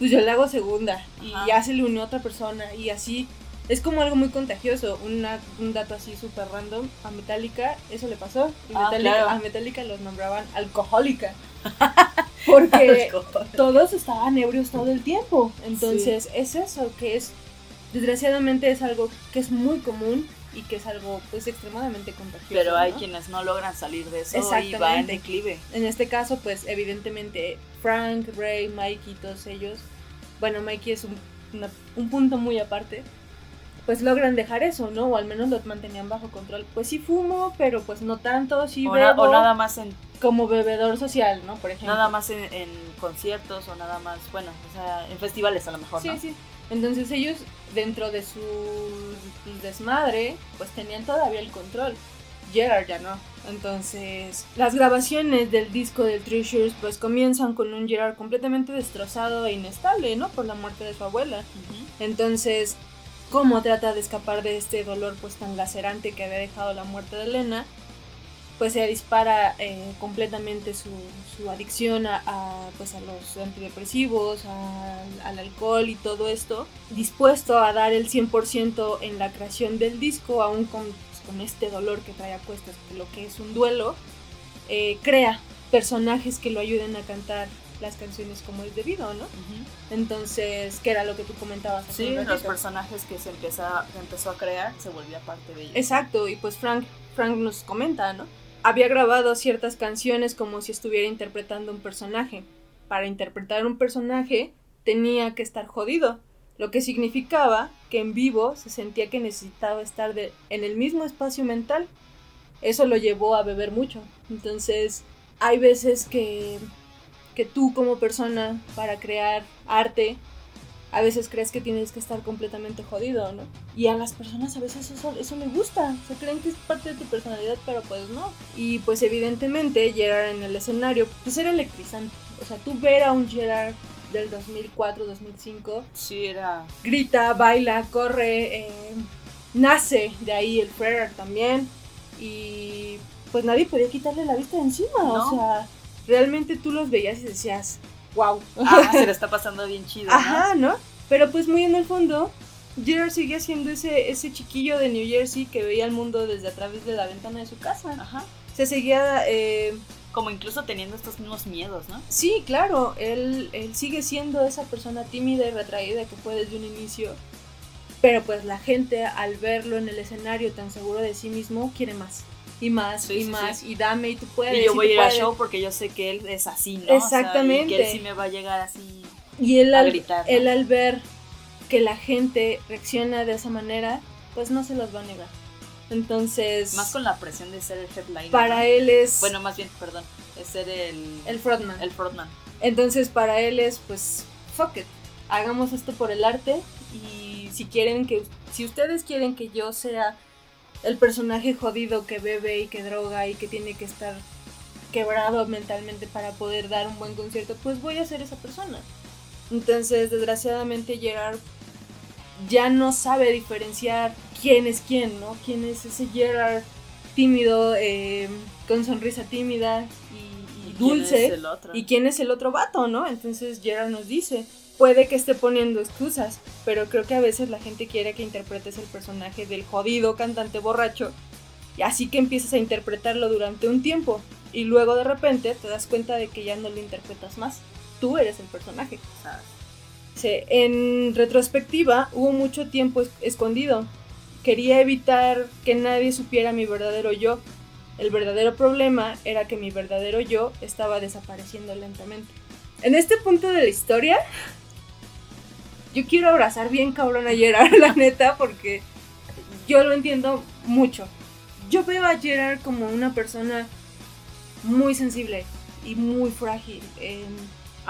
pues yo le hago segunda y ya se le unió otra persona y así. Es como algo muy contagioso, un dato así súper random. A Metallica eso le pasó. Ah, a Metallica los nombraban alcohólica. Porque todos estaban ebrios todo el tiempo. Entonces es eso, que es, desgraciadamente es algo que es muy común y que es algo pues extremadamente contagioso. Pero hay quienes no logran salir de eso y va en declive. En este caso pues evidentemente Frank, Ray, Mikey, todos ellos, bueno Mikey es un, un punto muy aparte, pues logran dejar eso, ¿no? O al menos lo mantenían bajo control. Pues sí fumo, pero pues no tanto, sí o bebo. o nada más en... Como bebedor social, ¿no? Por ejemplo. Nada más en, conciertos o nada más, bueno, o sea, en festivales a lo mejor, Sí, sí. Entonces ellos, dentro de su desmadre, pues tenían todavía el control. Gerard ya no. Entonces, las grabaciones del disco del Treasures pues comienzan con un Gerard completamente destrozado e inestable, ¿no? Por la muerte de su abuela. Entonces, cómo trata de escapar de este dolor pues tan lacerante que había dejado la muerte de Elena, pues se dispara eh, completamente su, adicción a, pues a los antidepresivos, al alcohol y todo esto, dispuesto a dar el 100% en la creación del disco, aún con, con, este dolor que trae a cuestas, lo que es un duelo, eh, crea personajes que lo ayuden a cantar las canciones como es debido, ¿no? Entonces, ¿qué era lo que tú comentabas? Sí, los personajes que se empezó, empezó a crear se volvía parte de ellos. Exacto, y pues Frank, Frank nos comenta, ¿no? Había grabado ciertas canciones como si estuviera interpretando un personaje. Para interpretar un personaje tenía que estar jodido, lo que significaba que en vivo se sentía que necesitaba estar en el mismo espacio mental. Eso lo llevó a beber mucho. Entonces, hay veces que que tú como persona para crear arte a veces crees que tienes que estar completamente jodido, ¿no? Y a las personas a veces eso, eso les gusta, se creen que es parte de tu personalidad, pero pues no. Y pues evidentemente Gerard en el escenario, pues era electrizante. O sea, tú ver a un Gerard del 2004, 2005. Sí, era... Grita, baila, corre, eh, nace de ahí el Ferrer también. Y pues nadie podía quitarle la vista de encima, o sea realmente tú los veías y decías, wow. Ah, se lo está pasando bien chido. Ajá, ¿no? Pero pues muy en el fondo, Gerard seguía siendo ese, ese chiquillo de New Jersey que veía el mundo desde a través de la ventana de su casa. Ajá. Se seguía... Eh, como incluso teniendo estos mismos miedos, ¿no? Sí, claro, él, él sigue siendo esa persona tímida y retraída que fue desde un inicio, pero pues la gente al verlo en el escenario tan seguro de sí mismo quiere más y más y más y dame y tú puedes. Y yo voy a ir al show porque yo sé que él es así, ¿no? Exactamente. y que él sí me va a llegar así y él al, gritar. Él al ver que la gente reacciona de esa manera, pues no se los va a negar. Entonces... Más con la presión de ser el headliner. Para él es... Bueno, más bien, perdón, es ser el... El frontman. El frontman. Entonces para él es, pues, fuck it. Hagamos esto por el arte y si quieren que... Si ustedes quieren que yo sea el personaje jodido que bebe y que droga y que tiene que estar quebrado mentalmente para poder dar un buen concierto, pues voy a ser esa persona. Entonces, desgraciadamente Gerard ya no sabe diferenciar quién es quién, ¿no? Quién es ese Gerard tímido, eh, con sonrisa tímida y, dulce. Y quién es el otro vato, ¿no? Entonces Gerard nos dice, puede que esté poniendo excusas, pero creo que a veces la gente quiere que interpretes el personaje del jodido cantante borracho, y así que empiezas a interpretarlo durante un tiempo, y luego de repente te das cuenta de que ya no lo interpretas más, tú eres el personaje. Sí, en retrospectiva hubo mucho tiempo escondido, quería evitar que nadie supiera mi verdadero yo. El verdadero problema era que mi verdadero yo estaba desapareciendo lentamente. En este punto de la historia, yo quiero abrazar bien cabrón a Gerard, la neta, porque yo lo entiendo mucho. Yo veo a Gerard como una persona muy sensible y muy frágil.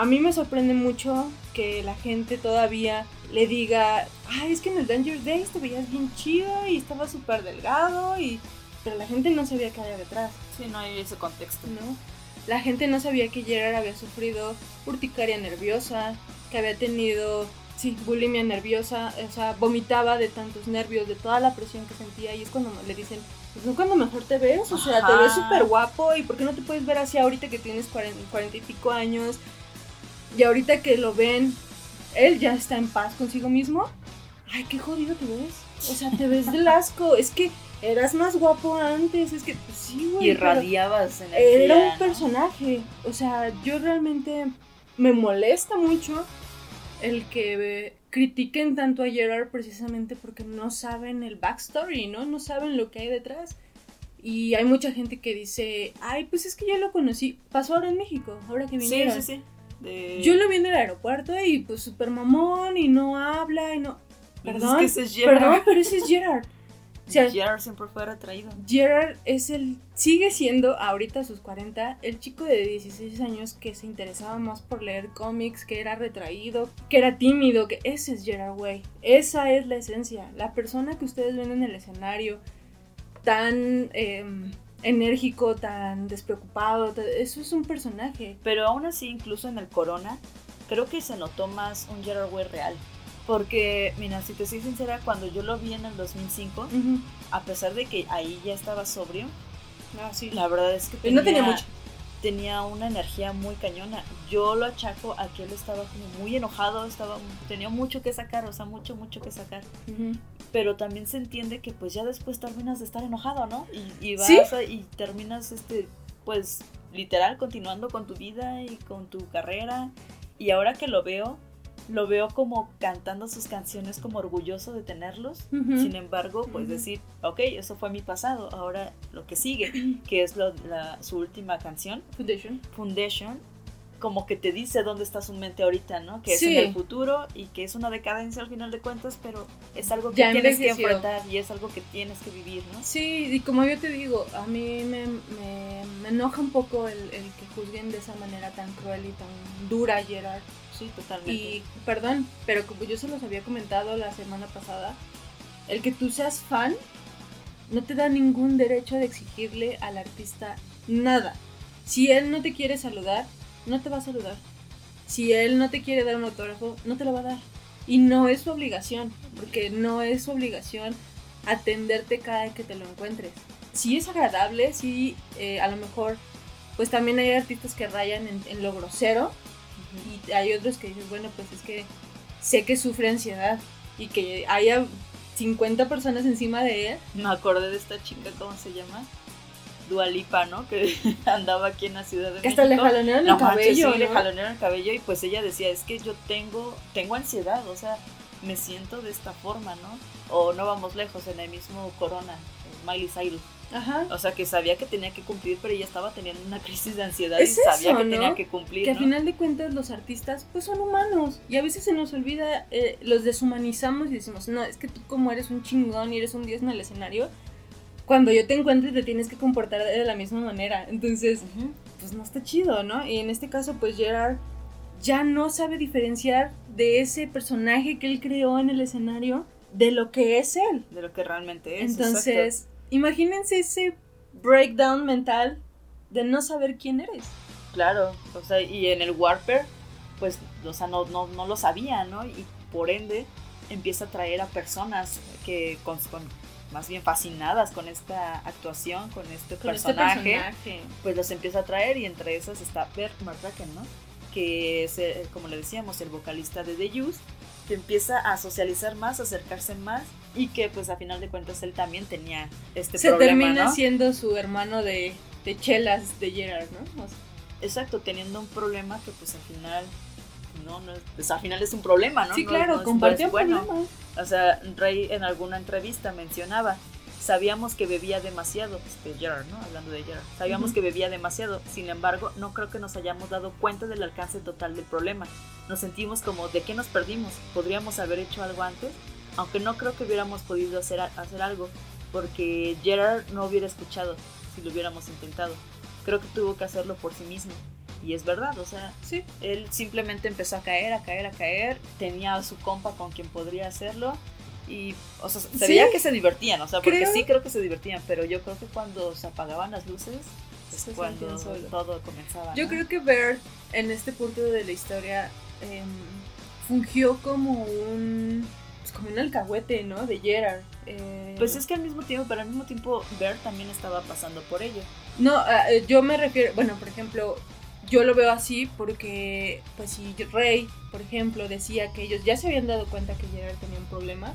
A mí me sorprende mucho que la gente todavía le diga, ay, es que en el Danger Days te veías bien chido y estaba súper delgado, y... pero la gente no sabía qué había detrás. Sí, no hay ese contexto. ¿No? La gente no sabía que Gerard había sufrido urticaria nerviosa, que había tenido sí, bulimia nerviosa, o sea, vomitaba de tantos nervios, de toda la presión que sentía y es cuando le dicen, pues no cuando mejor te ves, o sea, te ves súper guapo y ¿por qué no te puedes ver así ahorita que tienes cuarenta y pico años? Y ahorita que lo ven, él ya está en paz consigo mismo. Ay, qué jodido te ves. O sea, te ves del asco. Es que eras más guapo antes. Es que, pues sí, güey. Irradiabas en Era un personaje. O sea, yo realmente me molesta mucho el que critiquen tanto a Gerard precisamente porque no saben el backstory, ¿no? No saben lo que hay detrás. Y hay mucha gente que dice, ay, pues es que yo lo conocí. Pasó ahora en México, ahora que vinieron. Sí, sí, sí. Yo lo vi en el aeropuerto y pues súper mamón y no habla y no... Perdón, es que es perdón, pero ese es Gerard. Gerard siempre fue retraído. Gerard es el, sigue siendo ahorita a sus 40, el chico de 16 años que se interesaba más por leer cómics, que era retraído, que era tímido, que ese es Gerard Way. Esa es la esencia. La persona que ustedes ven en el escenario, tan em, enérgico, tan despreocupado, eso es un personaje. Pero aún así, incluso en el Corona, creo que se notó más un Gerard Way real. Porque, mira, si te soy sincera, cuando yo lo vi en el 2005, a pesar de que ahí ya estaba sobrio, ah, sí. la verdad es que tenía, no tenía mucho. Tenía una energía muy cañona. Yo lo achaco a que él estaba como muy enojado, estaba, tenía mucho que sacar, o sea, mucho, mucho que sacar. Pero también se entiende que pues ya después terminas de estar enojado, ¿no? Y, y vas y terminas, este, pues, literal, continuando con tu vida y con tu carrera. Y ahora que lo veo, lo veo como cantando sus canciones como orgulloso de tenerlos. Sin embargo, pues decir, ok, eso fue mi pasado, ahora lo que sigue, que es su última canción, Foundation. Foundation, como que te dice dónde está su mente ahorita, ¿no? Que es en el futuro y que es una decadencia al final de cuentas, pero es algo que tienes que enfrentar y es algo que tienes que vivir, ¿no? Sí, y como yo te digo, a mí me, me, enoja un poco el, el, que juzguen de esa manera tan cruel y tan dura Gerard Y perdón, pero como yo se los había comentado la semana pasada, el que tú seas fan no te da ningún derecho de exigirle al artista nada. Si él no te quiere saludar, no te va a saludar. Si él no te quiere dar un autógrafo, no te lo va a dar. Y no es su obligación, porque no es su obligación atenderte cada vez que te lo encuentres. Si es agradable, si eh, a lo mejor, pues también hay artistas que rayan en lo grosero, y hay otros que dicen, bueno, pues es que sé que sufre ansiedad y que haya 50 personas encima de él. Me acordé de esta chica, ¿cómo se llama? Dualipa, ¿no? Que andaba aquí en la ciudad de que hasta le jalonearon el cabello. sí, le jalonearon el cabello y pues ella decía, es que yo tengo, tengo ansiedad, o sea, me siento de esta forma, ¿no? O no vamos lejos, en el mismo Corona, Miley Cyrus. Ajá. O sea, que sabía que tenía que cumplir, pero ella estaba teniendo una crisis de ansiedad y sabía que tenía que cumplir. Que al final de cuentas los artistas pues son humanos y a veces se nos olvida, eh, los deshumanizamos y decimos, no, es que tú como eres un chingón y eres un dios en el escenario, cuando yo te encuentre te tienes que comportar de la misma manera. Entonces, pues no está chido, ¿no? Y en este caso, pues Gerard ya no sabe diferenciar de ese personaje que él creó en el escenario de lo que es él. De lo que realmente es. Entonces, imagínense ese breakdown mental de no saber quién eres. Claro, o sea, y en el Warper, pues, o sea, no, no, no lo sabía, ¿no? Y por ende empieza a traer a personas que con, con más bien fascinadas con esta actuación, con este, este personaje, pues los empieza a traer y entre esas está Bert Martraken, ¿no? Que es, eh, como le decíamos, el vocalista de The Used, que empieza a socializar más, a acercarse más y que pues a final de cuentas él también tenía este Se termina siendo su hermano de, de chelas de Gerard, ¿no? Exacto, teniendo un problema que pues al final no, no pues al final es un problema, ¿no? Sí, claro, compartió bueno. O sea, Rey en alguna entrevista mencionaba, sabíamos que bebía demasiado, este Gerard, ¿no? Hablando de Gerard, sabíamos que bebía demasiado, sin embargo, no creo que nos hayamos dado cuenta del alcance total del problema. Nos sentimos como, ¿de qué nos perdimos? ¿Podríamos haber hecho algo antes? Aunque no creo que hubiéramos podido hacer, hacer algo, porque Gerard no hubiera escuchado si lo hubiéramos intentado. Creo que tuvo que hacerlo por sí mismo. Y es verdad, o sea, sí, él simplemente empezó a caer, a caer, a caer, tenía a su compa con quien podría hacerlo y, o sea, se veía que se divertían, o sea, porque sí creo que se divertían, pero yo creo que cuando se apagaban las luces es cuando todo comenzaba. Yo creo que Bert en este punto de la historia em, fungió como un pues, como un alcahuete, ¿no? De Gerard. Eh, pues es que al mismo tiempo, pero al mismo tiempo Bert también estaba pasando por ello. No, eh, yo me refiero, bueno, por ejemplo, yo lo veo así porque, pues si Rey, por ejemplo, decía que ellos ya se habían dado cuenta que Gerard tenía un problema,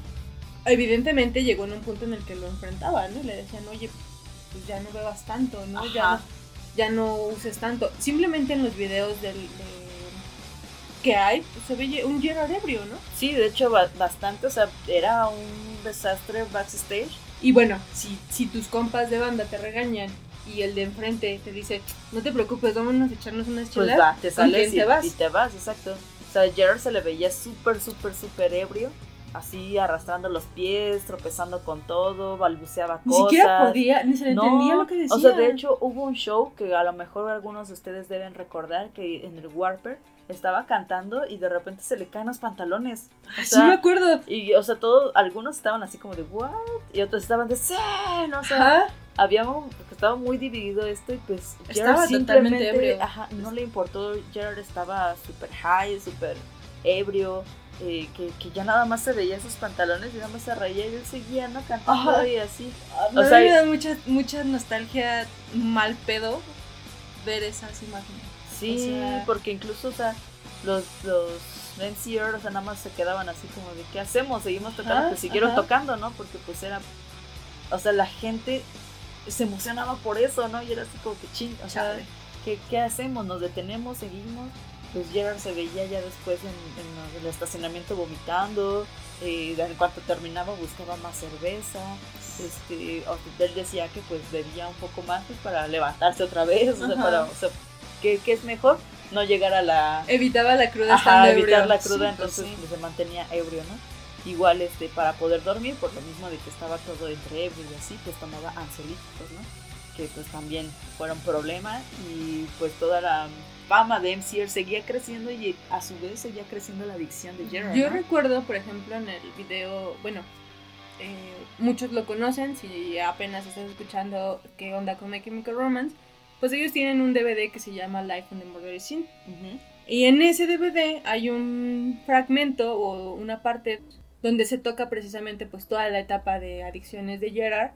evidentemente llegó en un punto en el que lo enfrentaba, ¿no? Le decían, oye, pues ya no bebas tanto, ¿no? Ya, ya no uses tanto. Simplemente en los videos del, que hay, se ve un Gerard ebrio, ¿no? Sí, de hecho, bastante, o sea, era un desastre backstage. Y bueno, si, si tus compas de banda te regañan y el de enfrente te dice, no te preocupes, vámonos a echarnos unas chelas. Pues va, te sales y te vas. y te vas, exacto. O sea, Jared se le veía súper, súper, súper ebrio, así arrastrando los pies, tropezando con todo, balbuceaba cosas. Ni siquiera podía, ni se le entendía lo que decía. O sea, de hecho hubo un show que a lo mejor algunos de ustedes deben recordar que en el Warper estaba cantando y de repente se le caen los pantalones. sí me acuerdo. Y, o sea, todos, algunos estaban así como de, ¿what? Y otros estaban de, ¡sí! No sé. Sea, habíamos, estaba muy dividido esto y pues estaba totalmente ebrio. Ajá, no le importó, Gerard estaba súper high, súper ebrio. Eh, que, que, ya nada más se veía sus pantalones y nada más se reía y él seguía, ¿no? Cantando y así. Ah, o sea, me da mucha, mucha nostalgia mal pedo ver esas imágenes. Sí, porque incluso, o sea, los, los o sea, nada más se quedaban así como de, ¿qué hacemos? Seguimos tocando, pues siguieron tocando, ¿no? Porque pues era, o sea, la gente se emocionaba por eso, ¿no? Y era así como que ching, o sea, ¿qué, ¿qué, hacemos? ¿Nos detenemos? ¿Seguimos? Pues Gerard se veía ya después en, el estacionamiento vomitando, eh, en cuanto terminaba buscaba más cerveza, este, él decía que pues bebía un poco más pues, para levantarse otra vez, o sea, para, o sea, ¿qué, ¿qué, es mejor? No llegar a la... Evitaba la cruda Ajá, evitar la cruda, pues entonces se mantenía ebrio, ¿no? igual este para poder dormir por lo mismo de que estaba todo entre ebrio y así pues tomaba ansiolíticos no que pues también fueron problema y pues toda la fama de MCR seguía creciendo y a su vez seguía creciendo la adicción de Gerard yo recuerdo por ejemplo en el video bueno eh, muchos lo conocen si apenas estás escuchando qué onda con My Chemical Romance pues ellos tienen un DVD que se llama Life on the Murder Scene y en ese DVD hay un fragmento o una parte donde se toca precisamente pues toda la etapa de adicciones de Gerard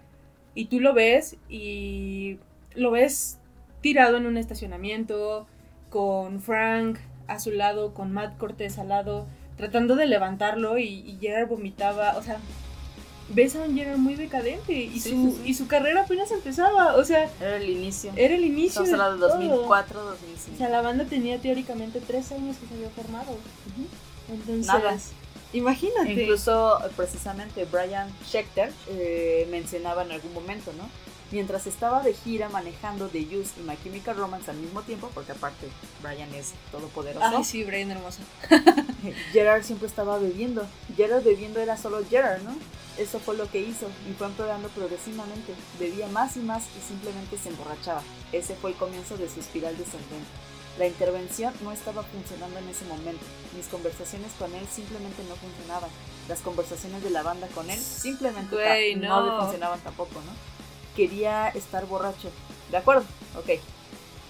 y tú lo ves y lo ves tirado en un estacionamiento con Frank a su lado, con Matt Cortés al lado, tratando de levantarlo y, y Gerard vomitaba, o sea, ves a un Gerard muy decadente y, su, y su carrera apenas empezaba, o sea... Era el inicio. Era el inicio. Estamos hablando de 2004, 2005. O sea, la banda tenía teóricamente tres años que se había formado. Entonces... Nada. Imagínate. Incluso, precisamente, Brian Schechter eh, mencionaba en algún momento, ¿no? Mientras estaba de gira manejando The Use y My Chemical Romance al mismo tiempo, porque aparte Brian es todopoderoso. Ay, sí, Brian hermoso. Gerard siempre estaba bebiendo. Gerard bebiendo era solo Gerard, ¿no? Eso fue lo que hizo y fue empeorando progresivamente. Bebía más y más y simplemente se emborrachaba. Ese fue el comienzo de su espiral descendente. La intervención no estaba funcionando en ese momento. Mis conversaciones con él simplemente no funcionaban. Las conversaciones de la banda con él simplemente no. no funcionaban tampoco, ¿no? Quería estar borracho. ¿De acuerdo? Ok.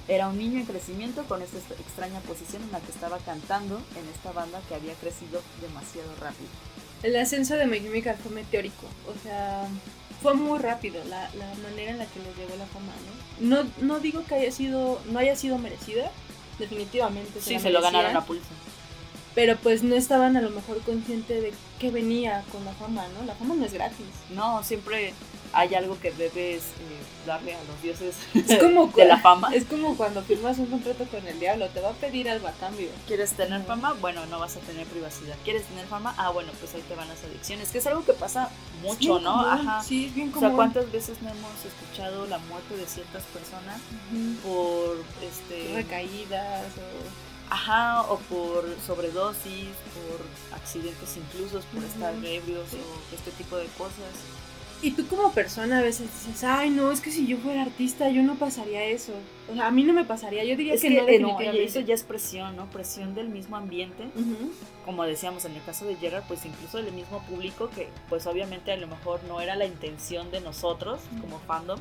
Era un niño en crecimiento con esta extraña posición en la que estaba cantando en esta banda que había crecido demasiado rápido. El ascenso de My fue meteórico, o sea, fue muy rápido la, manera en la que les llegó la fama, ¿no? ¿no? No digo que haya sido, no haya sido merecida, definitivamente. sí, se lo ganaron a pulso. Pero pues no estaban a lo mejor conscientes de qué venía con la fama, ¿no? La fama no es gratis. No, siempre hay algo que debes eh, darle a los dioses de la fama. Es como cuando firmas un contrato con el diablo, te va a pedir algo a cambio. ¿Quieres tener fama? Bueno, no vas a tener privacidad. ¿Quieres tener fama? Ah, bueno, pues ahí te van las adicciones, que es algo que pasa mucho, ¿no? Ajá. Sí, es bien común. O sea, ¿cuántas veces no hemos escuchado la muerte de ciertas personas por este recaídas o Ajá, o por sobredosis, por accidentes incluso, por estar ebrios o este tipo de cosas. Y tú como persona a veces dices, ay no, es que si yo fuera artista yo no pasaría eso. O sea, a mí no me pasaría, yo diría que, no, definitivamente. eso ya es presión, ¿no? Presión del mismo ambiente. Como decíamos en el caso de Gerard, pues incluso del mismo público que pues obviamente a lo mejor no era la intención de nosotros como fandom.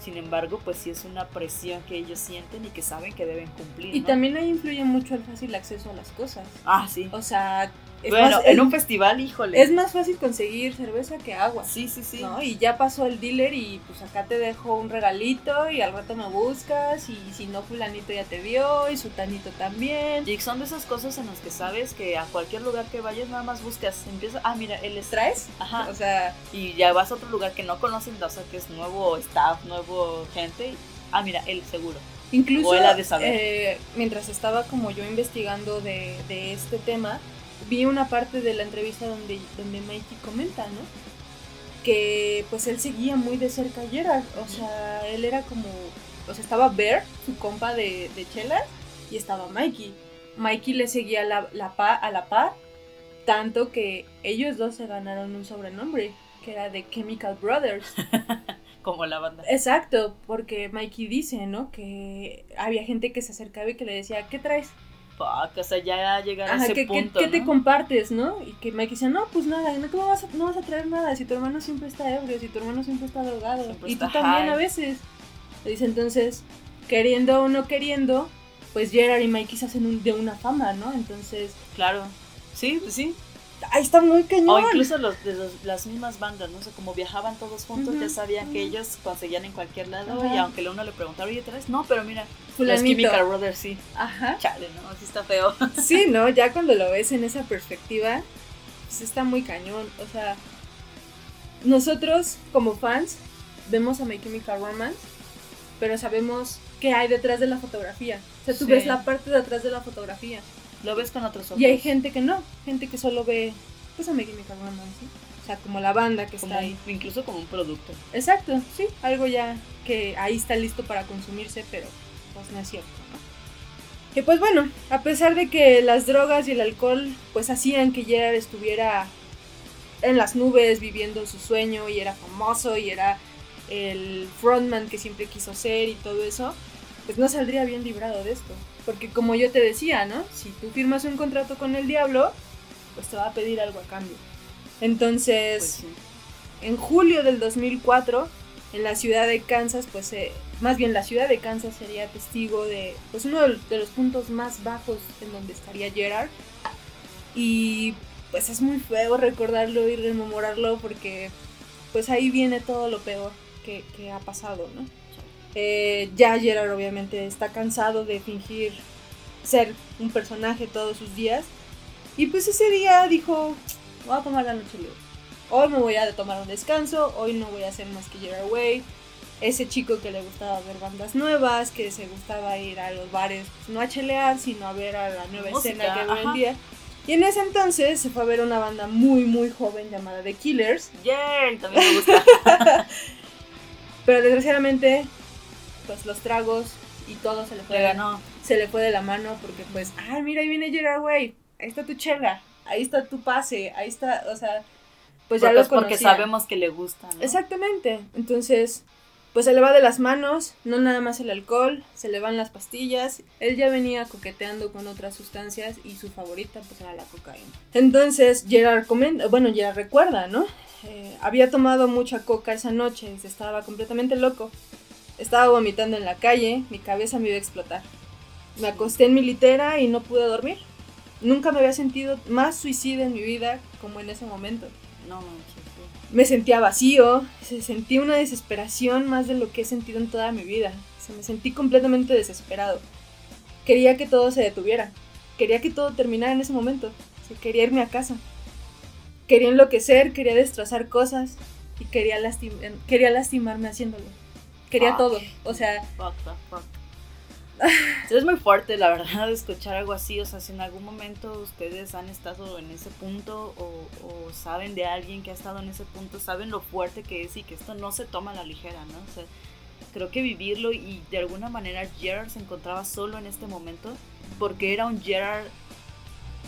Sin embargo, pues sí es una presión que ellos sienten y que saben que deben cumplir. Y también ahí influye mucho el fácil acceso a las cosas. Ah, sí. O sea, bueno, en un festival, híjole. Es más fácil conseguir cerveza que agua. Sí, sí, sí. ¿no? Y ya pasó el dealer y pues acá te dejo un regalito y al rato me buscas y si no fulanito ya te vio y sutanito también. Y son de esas cosas en las que sabes que a cualquier lugar que vayas nada más buscas, empieza, ah, mira, él es... ¿Traes? Ajá. O sea... Y ya vas a otro lugar que no conocen, o sea, que es nuevo staff, nuevo gente. Ah, mira, él seguro. Incluso, eh, mientras estaba como yo investigando de, de este tema, vi una parte de la entrevista donde, donde Mikey comenta, ¿no? Que pues él seguía muy de cerca a Gerard, o sea, él era como, o sea, estaba Bear, su compa de, de Chela, y estaba Mikey. Mikey le seguía la, la pa, a la par, tanto que ellos dos se ganaron un sobrenombre, que era de Chemical Brothers. como la banda. Exacto, porque Mikey dice, ¿no? Que había gente que se acercaba y que le decía, ¿qué traes? O sea, ya llegar a ese punto. ¿qué, te compartes, no? Y que Mike dice, no, pues nada, no, vas a, no vas a traer nada si tu hermano siempre está ebrio, si tu hermano siempre está drogado. y tú también a veces. Le dice entonces, queriendo o no queriendo, pues Gerard y Mikey se hacen de una fama, ¿no? Entonces. Claro. Sí, pues sí ahí está muy cañón. O incluso los, de las mismas bandas, no sé, como viajaban todos juntos, ya sabían que ellos conseguían en cualquier lado y aunque uno le preguntaba, oye, ¿traes? No, pero mira, los Chemical Brothers sí. Ajá. Chale, ¿no? Así está feo. Sí, ¿no? Ya cuando lo ves en esa perspectiva, pues está muy cañón. O sea, nosotros como fans vemos a My Chemical Romance, pero sabemos qué hay detrás de la fotografía. O sea, tú ves la parte de atrás de la fotografía. Lo ves con otros ojos. Y hay gente que no, gente que solo ve, pues a Megumi ¿sí? O sea, como la banda que está ahí. Incluso como un producto. Exacto, sí, algo ya que ahí está listo para consumirse, pero pues no es cierto, ¿no? Que pues bueno, a pesar de que las drogas y el alcohol pues hacían que Gerard estuviera en las nubes viviendo su sueño y era famoso y era el frontman que siempre quiso ser y todo eso, pues no saldría bien librado de esto. Porque como yo te decía, ¿no? Si tú firmas un contrato con el diablo, pues te va a pedir algo a cambio. Entonces, pues en julio del 2004, en la ciudad de Kansas, pues eh, más bien la ciudad de Kansas sería testigo de pues uno de los puntos más bajos en donde estaría Gerard. Y pues es muy feo recordarlo y rememorarlo porque pues ahí viene todo lo peor que, que ha pasado, ¿no? Eh, ya Gerard obviamente está cansado de fingir ser un personaje todos sus días Y pues ese día dijo, voy a tomar la noche libre. Hoy me voy a tomar un descanso, hoy no voy a hacer más que Gerard Way. Ese chico que le gustaba ver bandas nuevas, que se gustaba ir a los bares, pues, no a chelear, sino a ver a la nueva escena que vendía. Y en ese entonces se fue a ver una banda muy, muy joven llamada The Killers. Yeah, también me gusta. Pero desgraciadamente, pues los tragos y todo se le fue, de, se le fue de la mano porque pues, ah, mira, ahí viene Gerard Way, ahí está tu chela, ahí está tu pase, ahí está, o sea, pues ya los Porque sabemos que le gusta, ¿no? Exactamente, entonces, pues se le va de las manos, no nada más el alcohol, se le van las pastillas. Él ya venía coqueteando con otras sustancias y su favorita pues era la cocaína. Entonces Gerard comenta, bueno, ya recuerda, ¿no? Eh, había tomado mucha coca esa noche, se estaba completamente loco. Estaba vomitando en la calle, mi cabeza me iba a explotar. Me acosté en mi litera y no pude dormir. Nunca me había sentido más suicida en mi vida como en ese momento. No me sentía vacío, se sentí una desesperación más de lo que he sentido en toda mi vida. Se me sentí completamente desesperado. Quería que todo se detuviera. Quería que todo terminara en ese momento. quería irme a casa. Quería enloquecer, quería destrozar cosas y quería, quería lastimarme haciéndolo. Quería todo. O sea, es muy fuerte, la verdad, escuchar algo así. O sea, si en algún momento ustedes han estado en ese punto o, saben de alguien que ha estado en ese punto, saben lo fuerte que es y que esto no se toma a la ligera, ¿no? O sea, creo que vivirlo y de alguna manera Gerard se encontraba solo en este momento porque era un Gerard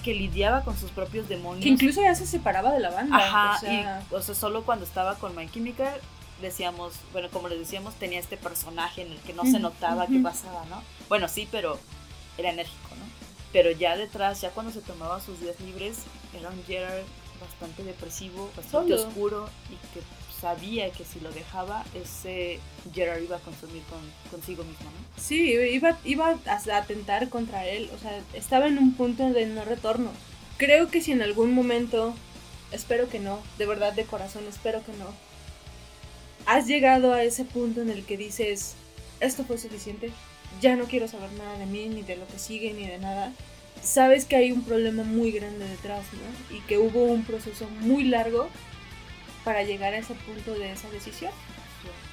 que lidiaba con sus propios demonios. Que incluso ya se separaba de la banda. Ajá, o sea, y, o sea solo cuando estaba con My Chemical decíamos, bueno, como les decíamos, tenía este personaje en el que no se notaba qué pasaba, ¿no? Bueno, sí, pero era enérgico, ¿no? Pero ya detrás, ya cuando se tomaba sus días libres, era un Gerard bastante depresivo, bastante oscuro y que sabía que si lo dejaba, ese Gerard iba a consumir con, consigo mismo, ¿no? Sí, iba, iba a atentar contra él, o sea, estaba en un punto de no retorno. Creo que si en algún momento, espero que no, de verdad de corazón, espero que no, has llegado a ese punto en el que dices, esto fue suficiente, ya no quiero saber nada de mí, ni de lo que sigue, ni de nada, sabes que hay un problema muy grande detrás, ¿no? Y que hubo un proceso muy largo para llegar a ese punto de esa decisión.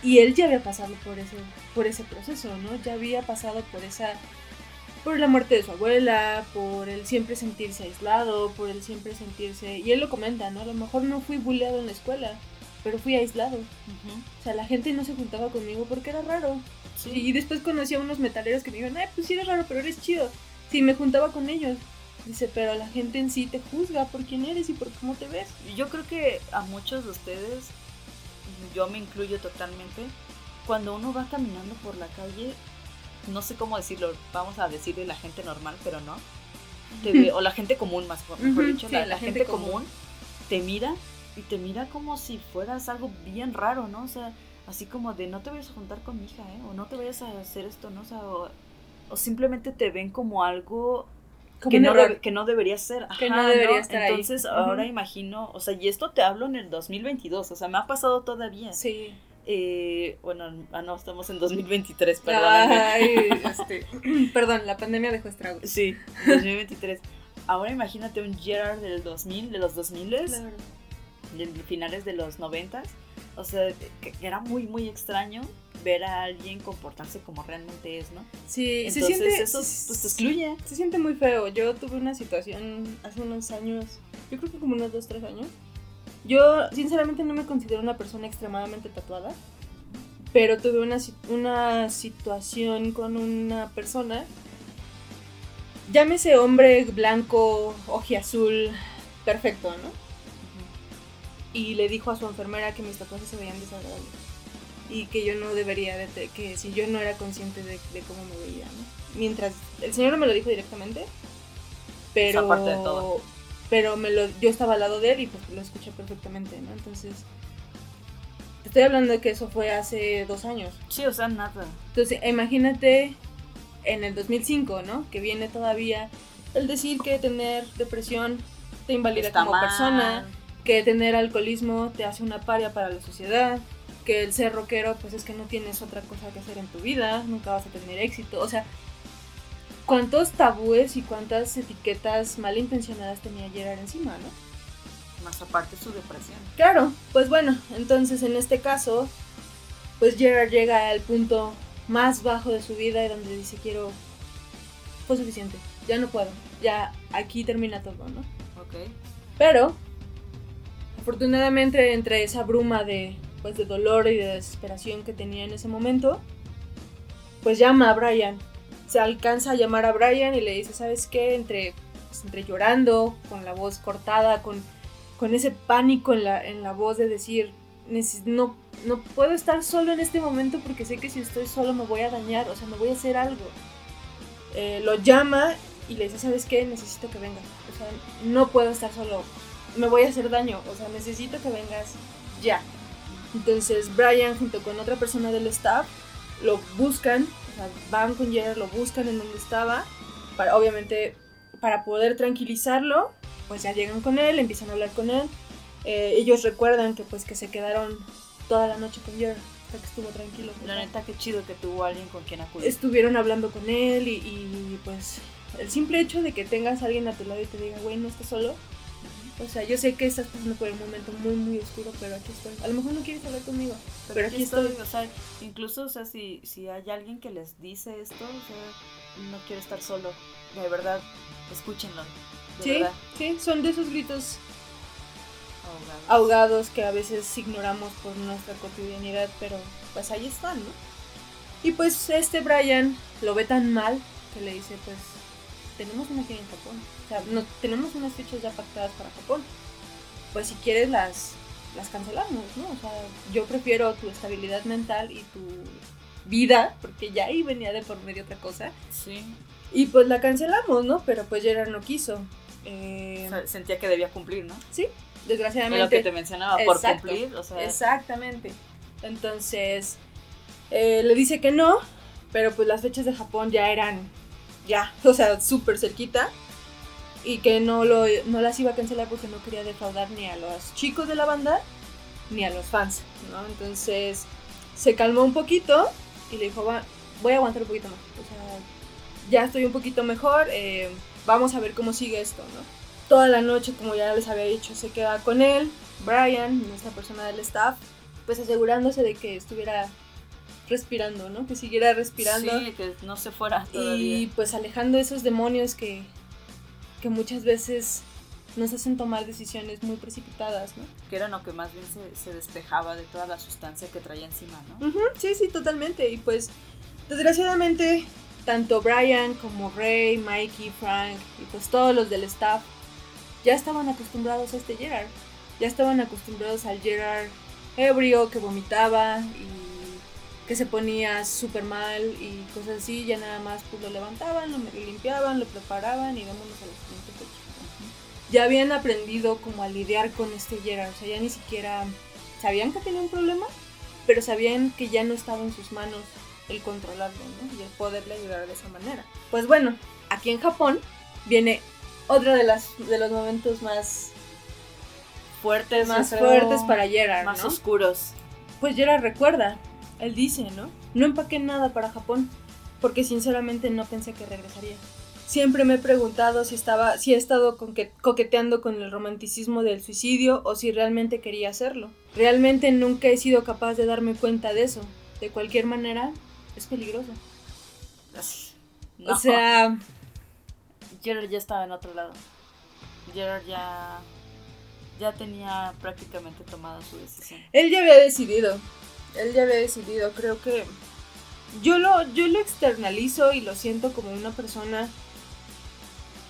Y él ya había pasado por ese, por ese proceso, ¿no? Ya había pasado por esa por la muerte de su abuela, por el siempre sentirse aislado, por el siempre sentirse... Y él lo comenta, ¿no? A lo mejor no fui bulleado en la escuela, pero fui aislado. O sea, la gente no se juntaba conmigo porque era raro. Y después conocí a unos metaleros que me dijeron, ay, pues sí eres raro, pero eres chido. Sí, me juntaba con ellos. Dice, pero la gente en sí te juzga por quién eres y por cómo te ves. Yo creo que a muchos de ustedes, yo me incluyo totalmente, cuando uno va caminando por la calle, no sé cómo decirlo, vamos a decirle la gente normal, pero no. o la gente común, más mejor dicho, la, gente, común te mira y te mira como si fueras algo bien raro, ¿no? O sea, así como de no te vayas a juntar con mi hija, ¿eh? O no te vayas a hacer esto, ¿no? O sea, o, simplemente te ven como algo que, no, que no debería ser. que no debería estar Entonces, ahora imagino, o sea, y esto te hablo en el 2022, o sea, me ha pasado todavía. Sí. Eh, bueno, ah, no, estamos en 2023, perdón. este, perdón, la pandemia dejó estragos. Sí, 2023. Ahora imagínate un Gerard del 2000, de los 2000 claro finales de los noventas. O sea, que era muy, muy extraño ver a alguien comportarse como realmente es, ¿no? Sí, Entonces, se siente, eso pues, te excluye. Se siente muy feo. Yo tuve una situación hace unos años, yo creo que como unos dos, tres años. Yo, sinceramente, no me considero una persona extremadamente tatuada, pero tuve una, una situación con una persona, llámese hombre blanco, azul perfecto, ¿no? Y le dijo a su enfermera que mis tatuajes se veían desagradables y que yo no debería de que si yo no era consciente de, cómo me veía ¿no? mientras el señor no me lo dijo directamente pero de todo. pero me lo yo estaba al lado de él y pues lo escuché perfectamente no entonces te estoy hablando de que eso fue hace dos años. Sí o sea nada. Entonces imagínate en el 2005 no que viene todavía el decir que tener depresión te invalida como persona que tener alcoholismo te hace una paria para la sociedad, que el ser rockero pues es que no tienes otra cosa que hacer en tu vida, nunca vas a tener éxito, o sea, cuántos tabúes y cuántas etiquetas malintencionadas tenía Gerard encima, ¿no? Más aparte su depresión. Claro, pues bueno, entonces en este caso, pues Gerard llega al punto más bajo de su vida y donde dice quiero, fue suficiente, ya no puedo, ya aquí termina todo, ¿no? Ok. Pero, afortunadamente entre esa bruma de, pues, de dolor y de desesperación que tenía en ese momento, pues llama a Brian. Se alcanza a llamar a Brian y le dice, ¿sabes qué? Entre, pues, entre llorando, con la voz cortada, con, con ese pánico en la, en la voz de decir, no, no puedo estar solo en este momento porque sé que si estoy solo me voy a dañar, o sea, me voy a hacer algo. Eh, lo llama y le dice, ¿sabes qué? Necesito que venga. O sea, no puedo estar solo. Me voy a hacer daño. O sea, necesito que vengas ya. Entonces Brian junto con otra persona del staff lo buscan, o sea, van con Jerry, lo buscan en donde estaba, para, obviamente para poder tranquilizarlo, pues ya llegan con él, empiezan a hablar con él. Eh, ellos recuerdan que pues que se quedaron toda la noche con hasta que estuvo tranquilo. La neta, qué chido que tuvo alguien con quien acudir. Estuvieron hablando con él y, y pues el simple hecho de que tengas a alguien a tu lado y te diga, güey, no estás solo. O sea, yo sé que estás pasando por un momento muy, muy oscuro, pero aquí estoy. A lo mejor no quieres hablar conmigo, pero, aquí, estoy. O sea, incluso, o sea, si, si hay alguien que les dice esto, o sea, no quiero estar solo. De verdad, escúchenlo. sí, sí, son de esos gritos ahogados. ahogados que a veces ignoramos por nuestra cotidianidad, pero pues ahí están, ¿no? Y pues este Brian lo ve tan mal que le dice, pues tenemos una gira en Japón. O sea, no, tenemos unas fechas ya pactadas para Japón. Pues si quieres las, las cancelamos, ¿no? O sea, yo prefiero tu estabilidad mental y tu vida, porque ya ahí venía de por medio otra cosa. Sí. Y pues la cancelamos, ¿no? Pero pues Gerard no quiso. Eh, sentía que debía cumplir, ¿no? Sí, desgraciadamente. lo que te mencionaba, por cumplir, o sea. Exactamente. Entonces, eh, le dice que no, pero pues las fechas de Japón ya eran ya, o sea, súper cerquita. Y que no, lo, no las iba a cancelar porque no quería defraudar ni a los chicos de la banda ni a los fans, ¿no? Entonces se calmó un poquito y le dijo, Va, voy a aguantar un poquito más. O sea, ya estoy un poquito mejor, eh, vamos a ver cómo sigue esto, ¿no? Toda la noche, como ya les había dicho, se queda con él, Brian, nuestra persona del staff, pues asegurándose de que estuviera respirando, ¿no? Que siguiera respirando. Sí, que no se fuera todavía. Y pues alejando esos demonios que, que muchas veces nos hacen tomar decisiones muy precipitadas, ¿no? Que era lo que más bien se, despejaba de toda la sustancia que traía encima, ¿no? sí, sí, totalmente. Y pues, desgraciadamente, tanto Brian como Ray, Mikey, Frank y pues todos los del staff ya estaban acostumbrados a este Gerard. Ya estaban acostumbrados al Gerard ebrio que vomitaba y que se ponía súper mal y cosas así, ya nada más pues lo levantaban, lo limpiaban, lo preparaban y vámonos a la siguiente fecha. Ya habían aprendido como a lidiar con este Gerard, o sea, ya ni siquiera sabían que tenía un problema, pero sabían que ya no estaba en sus manos el controlarlo, ¿no? Y el poderle ayudar de esa manera. Pues bueno, aquí en Japón viene otro de, las, de los momentos más fuertes, más fuertes para Gerard, más oscuros. Pues Gerard recuerda él dice, ¿no? No empaqué nada para Japón, porque sinceramente no pensé que regresaría. Siempre me he preguntado si estaba, si he estado coqueteando con el romanticismo del suicidio o si realmente quería hacerlo. Realmente nunca he sido capaz de darme cuenta de eso. De cualquier manera, es peligroso. O sea, Gerard ya estaba en otro lado. Gerard ya ya tenía prácticamente tomada su decisión. Él ya había decidido él ya había decidido, creo que yo lo, yo lo externalizo y lo siento como una persona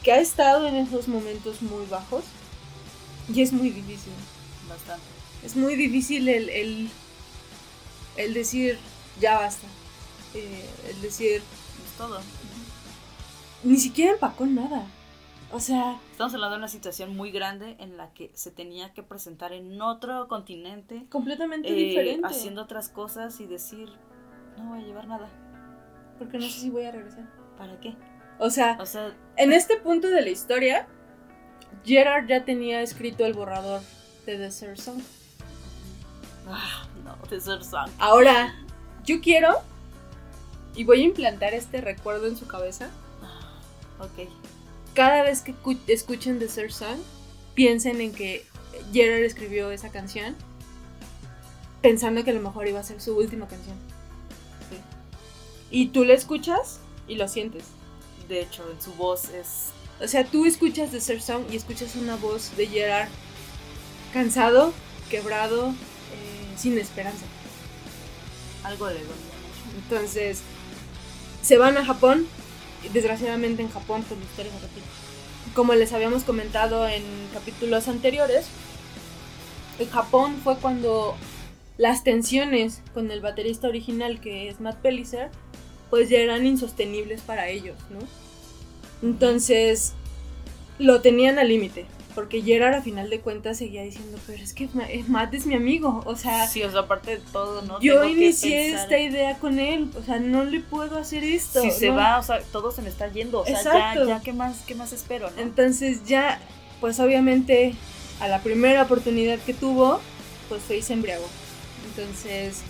que ha estado en esos momentos muy bajos y es muy difícil. Bastante. Es muy difícil el, el, el decir, ya basta. Eh, el decir... Es todo. Ni siquiera empacó nada. O sea... Estamos hablando de una situación muy grande en la que se tenía que presentar en otro continente. Completamente eh, diferente. Haciendo otras cosas y decir, no voy a llevar nada. Porque no sé si voy a regresar. ¿Para qué? O sea, o sea en este punto de la historia, Gerard ya tenía escrito el borrador de Desert Song. Ah, no, Desert Song. Ahora, yo quiero y voy a implantar este recuerdo en su cabeza Ok. Cada vez que escuchen The Sir Song, piensen en que Gerard escribió esa canción pensando que a lo mejor iba a ser su última canción. Y tú la escuchas y lo sientes. De hecho, en su voz es... O sea, tú escuchas The Sir Song y escuchas una voz de Gerard cansado, quebrado, eh, sin esperanza. Algo de Entonces, se van a Japón. Desgraciadamente en Japón, pues Como les habíamos comentado en capítulos anteriores, en Japón fue cuando las tensiones con el baterista original, que es Matt Pellicer, pues ya eran insostenibles para ellos, ¿no? Entonces, lo tenían al límite. Porque Gerard a final de cuentas seguía diciendo, pero es que Matt es mi amigo, o sea... Sí, o sea, aparte de todo, ¿no? Yo inicié esta idea con él, o sea, no le puedo hacer esto. Si se va, o sea, todo se me está yendo, o sea, ya, ya, ¿qué más, qué más espero, no? Entonces ya, pues obviamente, a la primera oportunidad que tuvo, pues fue y se embriagó. Entonces,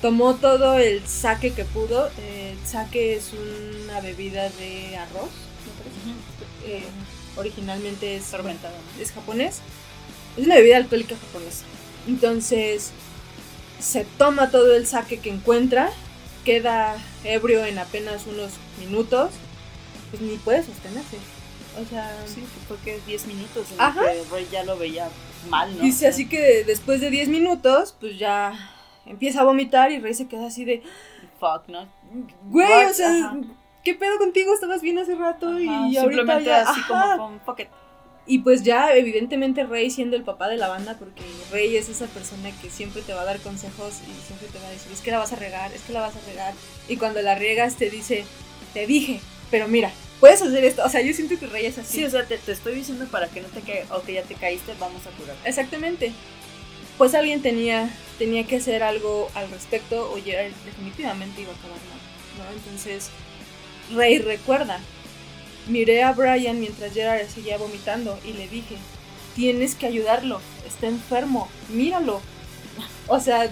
tomó todo el saque que pudo. El saque es una bebida de arroz, me parece originalmente es, fermentado, es japonés. Es una bebida alcohólica japonesa. Entonces se toma todo el sake que encuentra, queda ebrio en apenas unos minutos, pues ni puede sostenerse. O sea, sí, fue que 10 minutos en que Rey ya lo veía mal, ¿no? Dice así que después de 10 minutos, pues ya empieza a vomitar y Rey se queda así de fuck, ¿no? Güey, o sea, ¿qué pedo contigo? Estabas bien hace rato y ahorita simplemente así como con pocket. Y pues ya, evidentemente, Rey siendo el papá de la banda, porque Rey es esa persona que siempre te va a dar consejos y siempre te va a decir, es que la vas a regar, es que la vas a regar. Y cuando la riegas te dice, te dije, pero mira, puedes hacer esto. O sea, yo siento que Rey es así. Sí, o sea, te, estoy diciendo para que no te caigas, o que ya te caíste, vamos a curar. Exactamente. Pues alguien tenía, tenía que hacer algo al respecto, o ya definitivamente iba a acabar mal, ¿no? Entonces Rey recuerda. Miré a Brian mientras Gerard seguía vomitando y le dije, tienes que ayudarlo, está enfermo, míralo. O sea,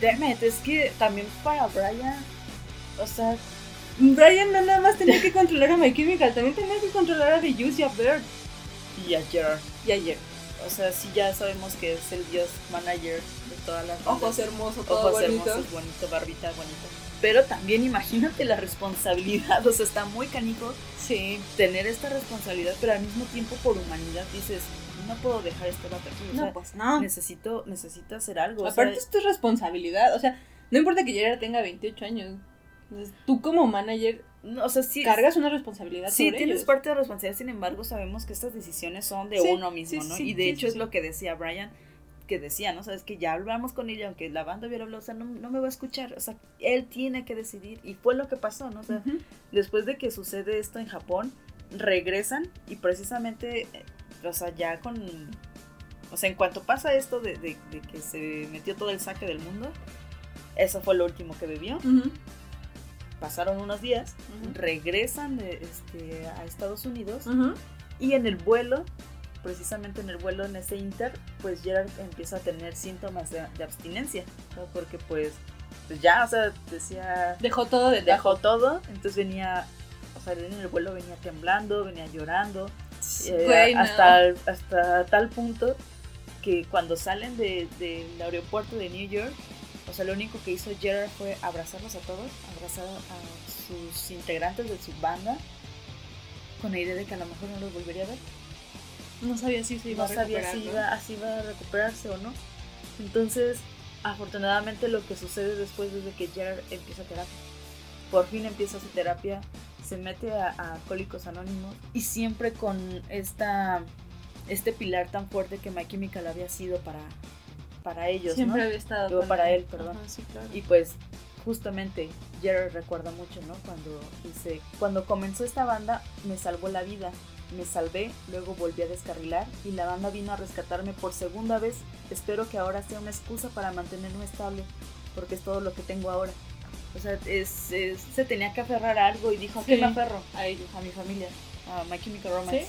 Demet, es que también para Brian, o sea, Brian no nada más tenía que controlar a My Chemical, también tenía que controlar a The Juice y a Bird. Y a Gerard. Y a Gerard. O sea, sí ya sabemos que es el dios manager de todas las Ojos hermosos, todo Ojos bonito. hermosos, bonito, barbita bonito. Pero también imagínate la responsabilidad, o sea, está muy canijo sí. tener esta responsabilidad, pero al mismo tiempo por humanidad dices, no puedo dejar este vato aquí. no, pues no. Necesito, necesito hacer algo. Aparte, esto es responsabilidad, o sea, no importa que Gerard tenga 28 años, tú como manager o sea, sí, cargas una responsabilidad. Sí, tienes parte de responsabilidad, sin embargo, sabemos que estas decisiones son de uno mismo, ¿no? y de hecho es lo que decía Brian que decía, ¿no? Sabes que ya hablamos con ella, aunque la banda hubiera hablado, o sea, no, me va a escuchar, o sea, él tiene que decidir y fue lo que pasó, ¿no? O sea, después de que sucede esto en Japón, regresan y precisamente, eh, o sea, ya con, o sea, en cuanto pasa esto de, que se metió todo el saque del mundo, eso fue lo último que bebió. Pasaron unos días, regresan de, este, a Estados Unidos y en el vuelo precisamente en el vuelo en ese inter, pues Gerard empieza a tener síntomas de, abstinencia, porque pues, pues, ya, o sea, decía... Dejó todo de Dejó todo, entonces venía, o sea, en el vuelo venía temblando, venía llorando, eh, hasta, hasta tal punto que cuando salen del aeropuerto de New York, o sea, lo único que hizo Gerard fue abrazarlos a todos, abrazar a sus integrantes de su banda, con la idea de que a lo mejor no los volvería a ver. No sabía si se iba a recuperar. si iba, así iba a recuperarse o no. Entonces, afortunadamente lo que sucede después es de que Jared empieza terapia. Por fin empieza su terapia, se mete a, Alcohólicos Anónimos y siempre con esta este pilar tan fuerte que My Chemical había sido para, para ellos, Siempre había estado para él, perdón. Y pues justamente Jared recuerda mucho, ¿no? Cuando dice, cuando comenzó esta banda me salvó la vida me salvé, luego volví a descarrilar y la banda vino a rescatarme por segunda vez. Espero que ahora sea una excusa para mantenerme estable, porque es todo lo que tengo ahora. O sea, es, se tenía que aferrar a algo y dijo, ¿a qué me aferro? A ellos, a mi familia, a My Chemical Romance.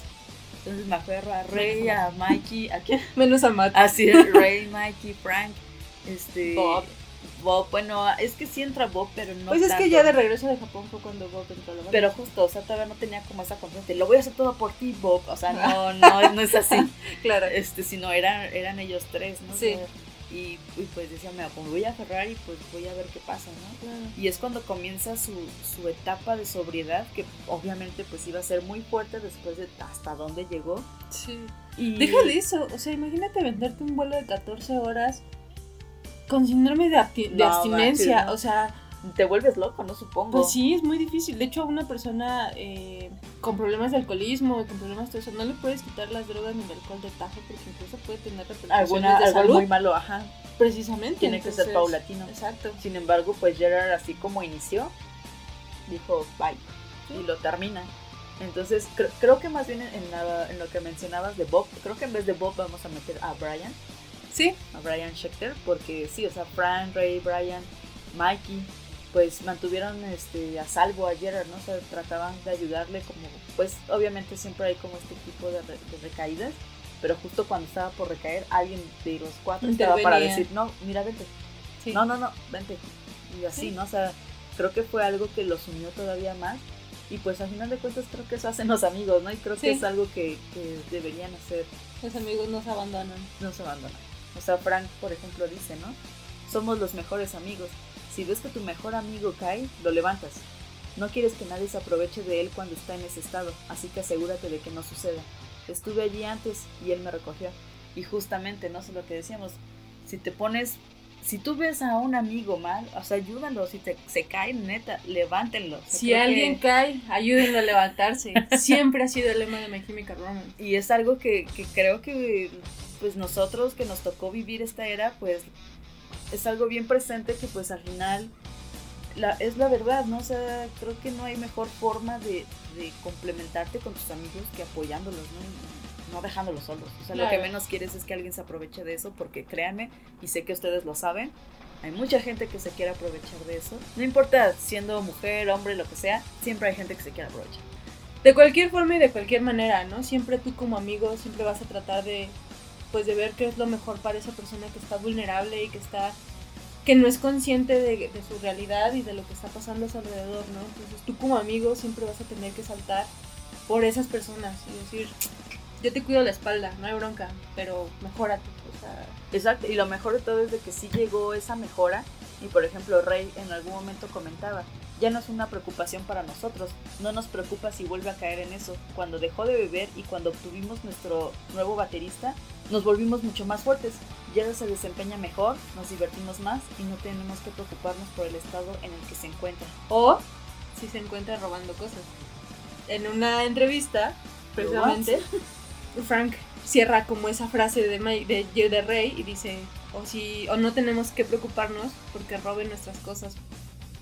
Entonces me aferro a Ray, a Mikey, a Menos a Matt. Así, Ray, Mikey, Frank, este... Bob. Bob, bueno, es que sí entra Bob, pero no. Pues es que ya de regreso de Japón fue cuando Bob entró banda. Pero justo, o sea, todavía no tenía como esa confianza. Lo voy a hacer todo por ti, Bob. O sea, no, no, no es así. claro. Este, sino eran, eran ellos tres, ¿no? Sí. y, pues decía, me voy a aferrar y pues voy a ver qué pasa, ¿no? Claro. Y es cuando comienza su, su etapa de sobriedad, que obviamente pues iba a ser muy fuerte después de hasta dónde llegó. Sí. Y... Deja de eso, o sea, imagínate venderte un vuelo de 14 horas con síndrome de, de No, abstinencia, manches, no. o sea, Te vuelves loco, ¿no? Supongo. pues sí, es muy difícil. De hecho, a una persona eh, con problemas de alcoholismo, con problemas de eso, no le puedes quitar las drogas ni el alcohol de tajo porque incluso puede tener repercusiones Alguna, de algo salud. muy malo, ajá. Precisamente. Tiene que ser paulatino. Exacto. Sin embargo, pues Gerard así como inició, dijo bye. Sí. Y lo termina. Entonces, cre- creo que más bien en, la- en lo que mencionabas de Bob, creo que en vez de Bob vamos a meter a Brian, Sí, a Brian Schechter, porque sí, o sea, Fran, Ray, Brian, Mikey, pues mantuvieron este a salvo a Gerard, ¿no? O sea, trataban de ayudarle como, pues obviamente siempre hay como este tipo de, re- de recaídas, pero justo cuando estaba por recaer, alguien de los cuatro estaba para decir, no, mira, vente, sí. no, no, no, vente. Y así, Sí. ¿no? O sea, creo que fue algo que los unió todavía más. Y pues al final de cuentas creo que eso hacen los amigos, ¿no? Y creo que es algo que, que deberían hacer, Los amigos nos abandonan. no se abandonan. O sea, Frank, por ejemplo, dice, ¿no? Somos los mejores amigos. Si ves que tu mejor amigo cae, lo levantas. No quieres que nadie se aproveche de él cuando está en ese estado, así que asegúrate de que no suceda. Estuve allí antes y él me recogió. Y justamente, ¿no? Es lo que decíamos. Si te pones, si tú ves a un amigo mal, o sea, ayúdalo. Si te, se cae, neta, levántenlo. O sea, Si que- alguien cae, ayúdenlo a levantarse. Siempre ha sido el lema de My Chemical Romance. Y es algo que, que creo que pues nosotros que nos tocó vivir esta era, pues es algo bien presente que pues al final la, es la verdad, ¿no? O sea, creo que no hay mejor forma de, de complementarte con tus amigos que apoyándolos, ¿no? No dejándolos solos. O sea, lo que Claro. menos quieres es que alguien se aproveche de eso, porque créanme, y sé que ustedes lo saben, hay mucha gente que se quiere aprovechar de eso. No importa siendo mujer, hombre, lo que sea, siempre hay gente que se quiere aprovechar. De cualquier forma y de cualquier manera, ¿no? Siempre tú como amigo siempre vas a tratar de pues de ver qué es lo mejor para esa persona que está vulnerable y que está que no es consciente de, de su realidad y de lo que está pasando a su alrededor, ¿no? Entonces tú como amigo siempre vas a tener que saltar por esas personas y decir, yo te cuido la espalda, no hay bronca, pero mejórate, o sea, Exacto, y lo mejor de todo es de que sí llegó esa mejora y por ejemplo Rey en algún momento comentaba, ya no es una preocupación para nosotros, no nos preocupa si vuelve a caer en eso. Cuando dejó de beber y cuando obtuvimos nuestro nuevo baterista, nos volvimos mucho más fuertes. Ya se desempeña mejor, nos divertimos más y no tenemos que preocuparnos por el estado en el que se encuentra. o si se encuentra robando cosas. En una entrevista, precisamente, Frank cierra como esa frase de, May- de, de Rey y dice, o, si, o no tenemos que preocuparnos porque roben nuestras cosas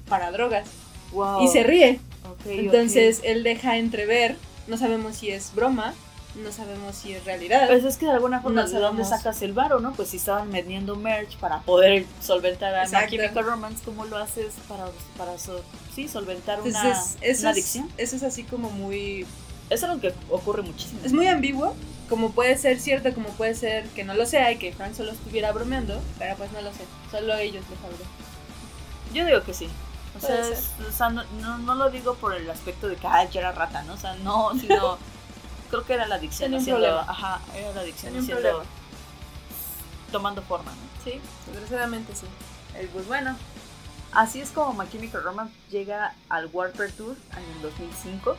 para drogas. Wow. Y se ríe. Ok, Entonces él deja entrever, no sabemos si es broma, no sabemos si es realidad. Pues es que de alguna forma, No ¿de dónde sacas el varo, no? Pues si estaban vendiendo merch para poder solventar a Exacto. Chemical Romance, ¿cómo lo haces para, para so- sí, solventar una, Entonces eso, una es, adicción? eso es así como muy Es algo que ocurre muchísimo. Es muy ambiguo, como puede ser cierto, como puede ser que no lo sea y que Frank solo estuviera bromeando, pero pues no lo sé, solo ellos lo sabrán. Yo digo que sí. O sea, Puede es- o sea, no, no, no lo digo por el aspecto de que, ay, yo era rata, ¿no? O sea, no, sino... creo que era la adicción. Haciendo-. Ajá, era la adicción haciendo- tomando forma, ¿no? Sí, desgraciadamente sí. Eh, pues bueno, así es como My Chemical Romance llega al Warper Tour en el 2005.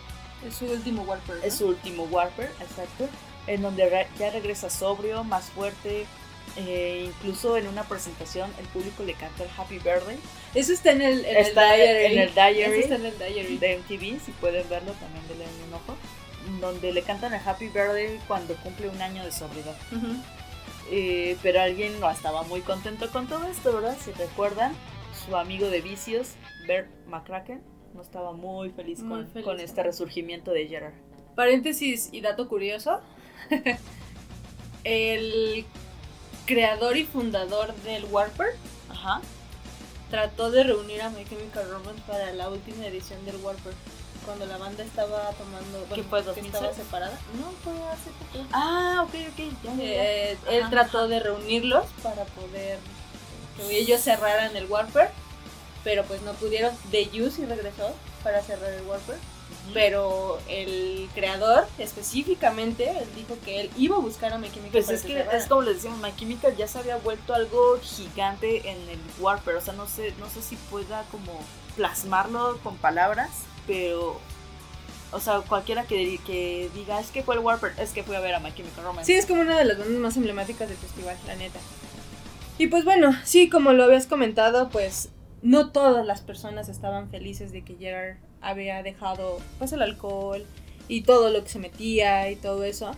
Es su último Warper. ¿no? Es su último Warper, exacto. En donde re- ya regresa sobrio, más fuerte. eh, incluso en una presentación el público le canta el Happy Birthday. Eso está en el, en Está el diary. en el diary. Eso está en el diary. de MTV, si pueden verlo también denle un ojo. Donde le cantan el Happy Birthday cuando cumple un año de sobriedad. Ujú. Eh, pero alguien no estaba muy contento con todo esto, ¿verdad? Si recuerdan, su amigo de vicios, Bert McCracken, no estaba muy feliz, Muy con, feliz. con este resurgimiento de Gerard. Paréntesis y dato curioso. el creador y fundador del Warper Ajá. trató de reunir a My Chemical Romance para la última edición del Warper. Cuando la banda estaba tomando. Bueno, fue, que 2006? estaba separada. No, fue hace poco. Ah, ok, ok. Ya. Eh, él trató de reunirlos para poder que ellos cerraran el Warper, pero pues no pudieron. The Use y regresó para cerrar el Warper pero el creador específicamente él dijo que él iba a buscar a My Chemical pues es que es como les decíamos My Chemical ya se había vuelto algo gigante en el Warper o sea no sé no sé si pueda como plasmarlo con palabras pero o sea cualquiera que, que diga es que fue el Warper es que fue a ver a My Chemical Romance sí es como una de las bandas más emblemáticas del festival la neta. Y pues bueno sí como lo habías comentado pues no todas las personas estaban felices de que Gerard había dejado pues el alcohol y todo lo que se metía y todo eso.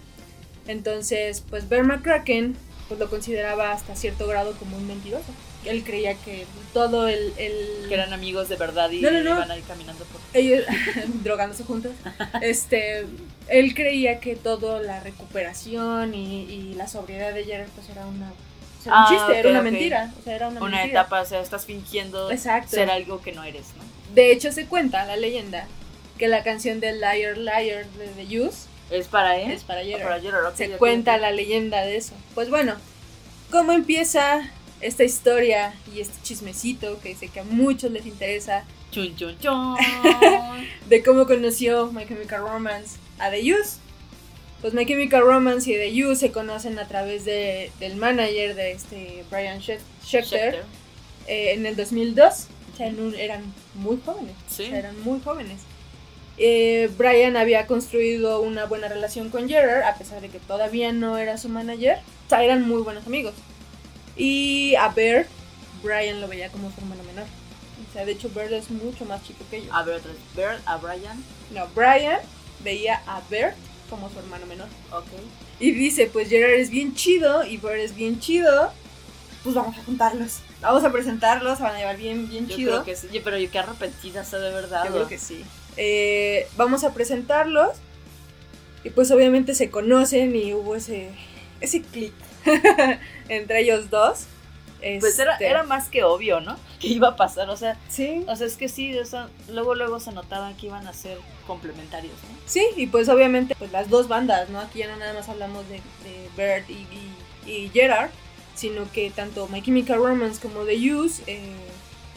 Entonces, pues Bear McCracken pues lo consideraba hasta cierto grado como un mentiroso. Él creía que todo el, el... Que eran amigos de verdad y iban a ir caminando por... Ellos drogándose juntos. Este, él creía que toda la recuperación y, la sobriedad de Jared pues era una un ah, chiste, era una mentira. O sea, era una, una etapa, o sea, estás fingiendo ser algo que no eres, ¿no? De hecho, se cuenta la leyenda que la canción de Liar Liar de The Use es para él. Es para Gerard. se cuenta la leyenda de eso. Pues bueno, ¿cómo empieza esta historia y este chismecito que sé que a muchos les interesa? Chun, chun, chun. de cómo conoció My Chemical Romance a The Use. Pues My Chemical Romance y The Use se conocen a través de, del manager de este Brian Schechter, eh, en el 2002 eran muy jóvenes. eran muy jóvenes. Eh, Brian había construido una buena relación con Gerard, a pesar de que todavía no era su manager. O sea, eran muy buenos amigos. Y a Bert, Brian lo veía como su hermano menor. O sea, de hecho, Bert es mucho más chico que ellos. A Bert, Bert, a Brian. No, Brian veía a Bert como su hermano menor. Ok. Y dice, pues Gerard es bien chido y Bert es bien chido pues vamos a juntarlos. Vamos a presentarlos, van a llevar bien, bien yo chido. Creo que sí, pero yo qué arrepentida sé de verdad. Yo creo que sí. Eh, vamos a presentarlos y pues obviamente se conocen y hubo ese, ese clic entre ellos dos. Pues era, este era, más que obvio, ¿no? Que iba a pasar, o sea, sí. O sea, es que sí, luego luego se notaba que iban a ser complementarios, ¿no? Sí, y pues obviamente pues las dos bandas, ¿no? Aquí ya no nada más hablamos de, de Bert y, y Gerard, sino que tanto My Chemical Romance como The Use eh,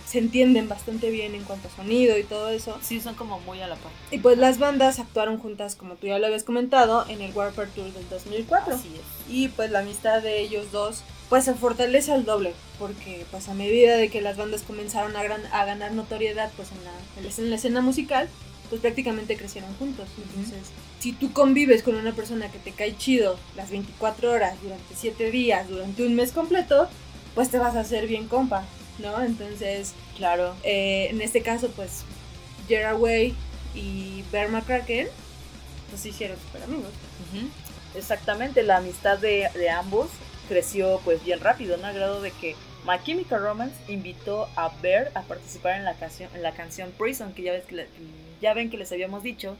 se entienden bastante bien en cuanto a sonido y todo eso. Sí, son como muy a la par. Y pues las bandas actuaron juntas, como tú ya lo habías comentado, en el Warfare Tour del 2004. Así es. Y pues la amistad de ellos dos pues se fortalece al doble, porque pues a medida de que las bandas comenzaron a, a ganar notoriedad pues en la, en la escena musical, pues prácticamente crecieron juntos. Entonces, si tú convives con una persona que te cae chido las 24 horas, durante 7 días, durante un mes completo, pues te vas a hacer bien compa, ¿no? Entonces, claro. Eh, en este caso, pues Gerard Way y Bear McCracken, pues se hicieron super amigos. Exactamente, la amistad de, de ambos creció pues bien rápido, ¿no? Al grado de que My Chemical Romance invitó a Bear a participar en la canción, en la canción Prison, que ya, ves que ya ven que les habíamos dicho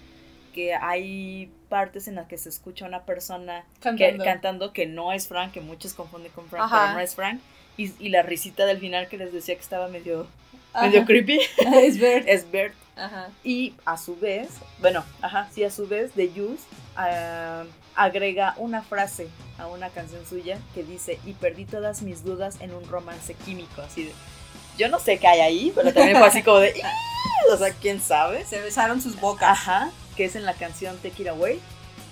que hay partes en las que se escucha una persona cantando que, cantando que no es Frank, que muchos confunden con Frank, pero no es Frank. Y, y, la risita del final que les decía que estaba medio, medio creepy. es Bert. es Bert. Ajá. Y a su vez, bueno, ajá, sí, a su vez, The Use uh, agrega una frase a una canción suya que dice, y perdí todas mis dudas en un romance químico, así de, yo no sé qué hay ahí, pero también fue así como de, o sea, quién sabe. Se besaron sus bocas. Ajá, que es en la canción Take It Away,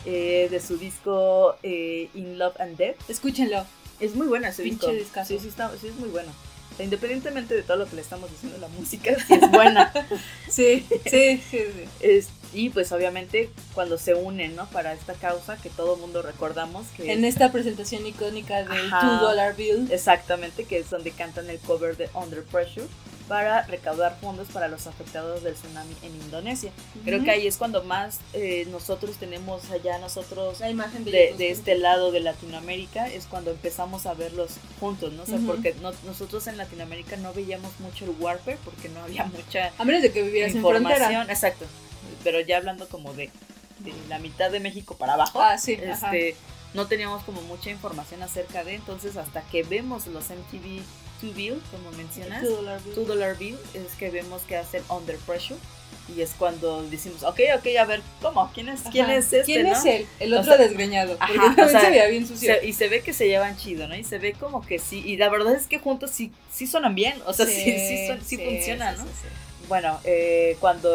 eh, de su disco eh, In Love and Death. Escúchenlo. Es muy buena ese disco. Sí, sí, está, sí, es muy bueno. Independientemente de todo lo que le estamos diciendo, la música sí es buena. sí, sí, sí. Es, y pues obviamente cuando se unen, ¿no? Para esta causa que todo mundo recordamos que En esta presentación icónica del Two Dollar Bill. Exactamente, que es donde cantan el cover de Under Pressure para recaudar fondos para los afectados del tsunami en Indonesia. Creo que ahí es cuando más eh, nosotros tenemos allá, nosotros la imagen de, de, este lado de Latinoamérica, es cuando empezamos a verlos juntos, ¿no? O sea, porque nosotros en Latinoamérica no veíamos mucho el Warfare porque no había mucha... A menos de que vivieras información. en frontera. Exacto, pero ya hablando como de, de, la mitad de México para abajo, ah, sí, este, no teníamos como mucha información acerca de, entonces hasta que vemos los MTV Two Bill, como mencionas, Two Dollar Bill, es que vemos que hacen Under Pressure. Y es cuando decimos, ok, ok, a ver, ¿cómo? ¿Quién es, ¿quién es este? ¿Quién es él? El otro desgreñado. Porque se veía bien sucio. y se ve que se llevan chido, ¿no? Y se ve como que sí. Y la verdad es que juntos sí, sí suenan bien. O sea, sí, sí, sí, funcionan, ¿no? Bueno, eh, cuando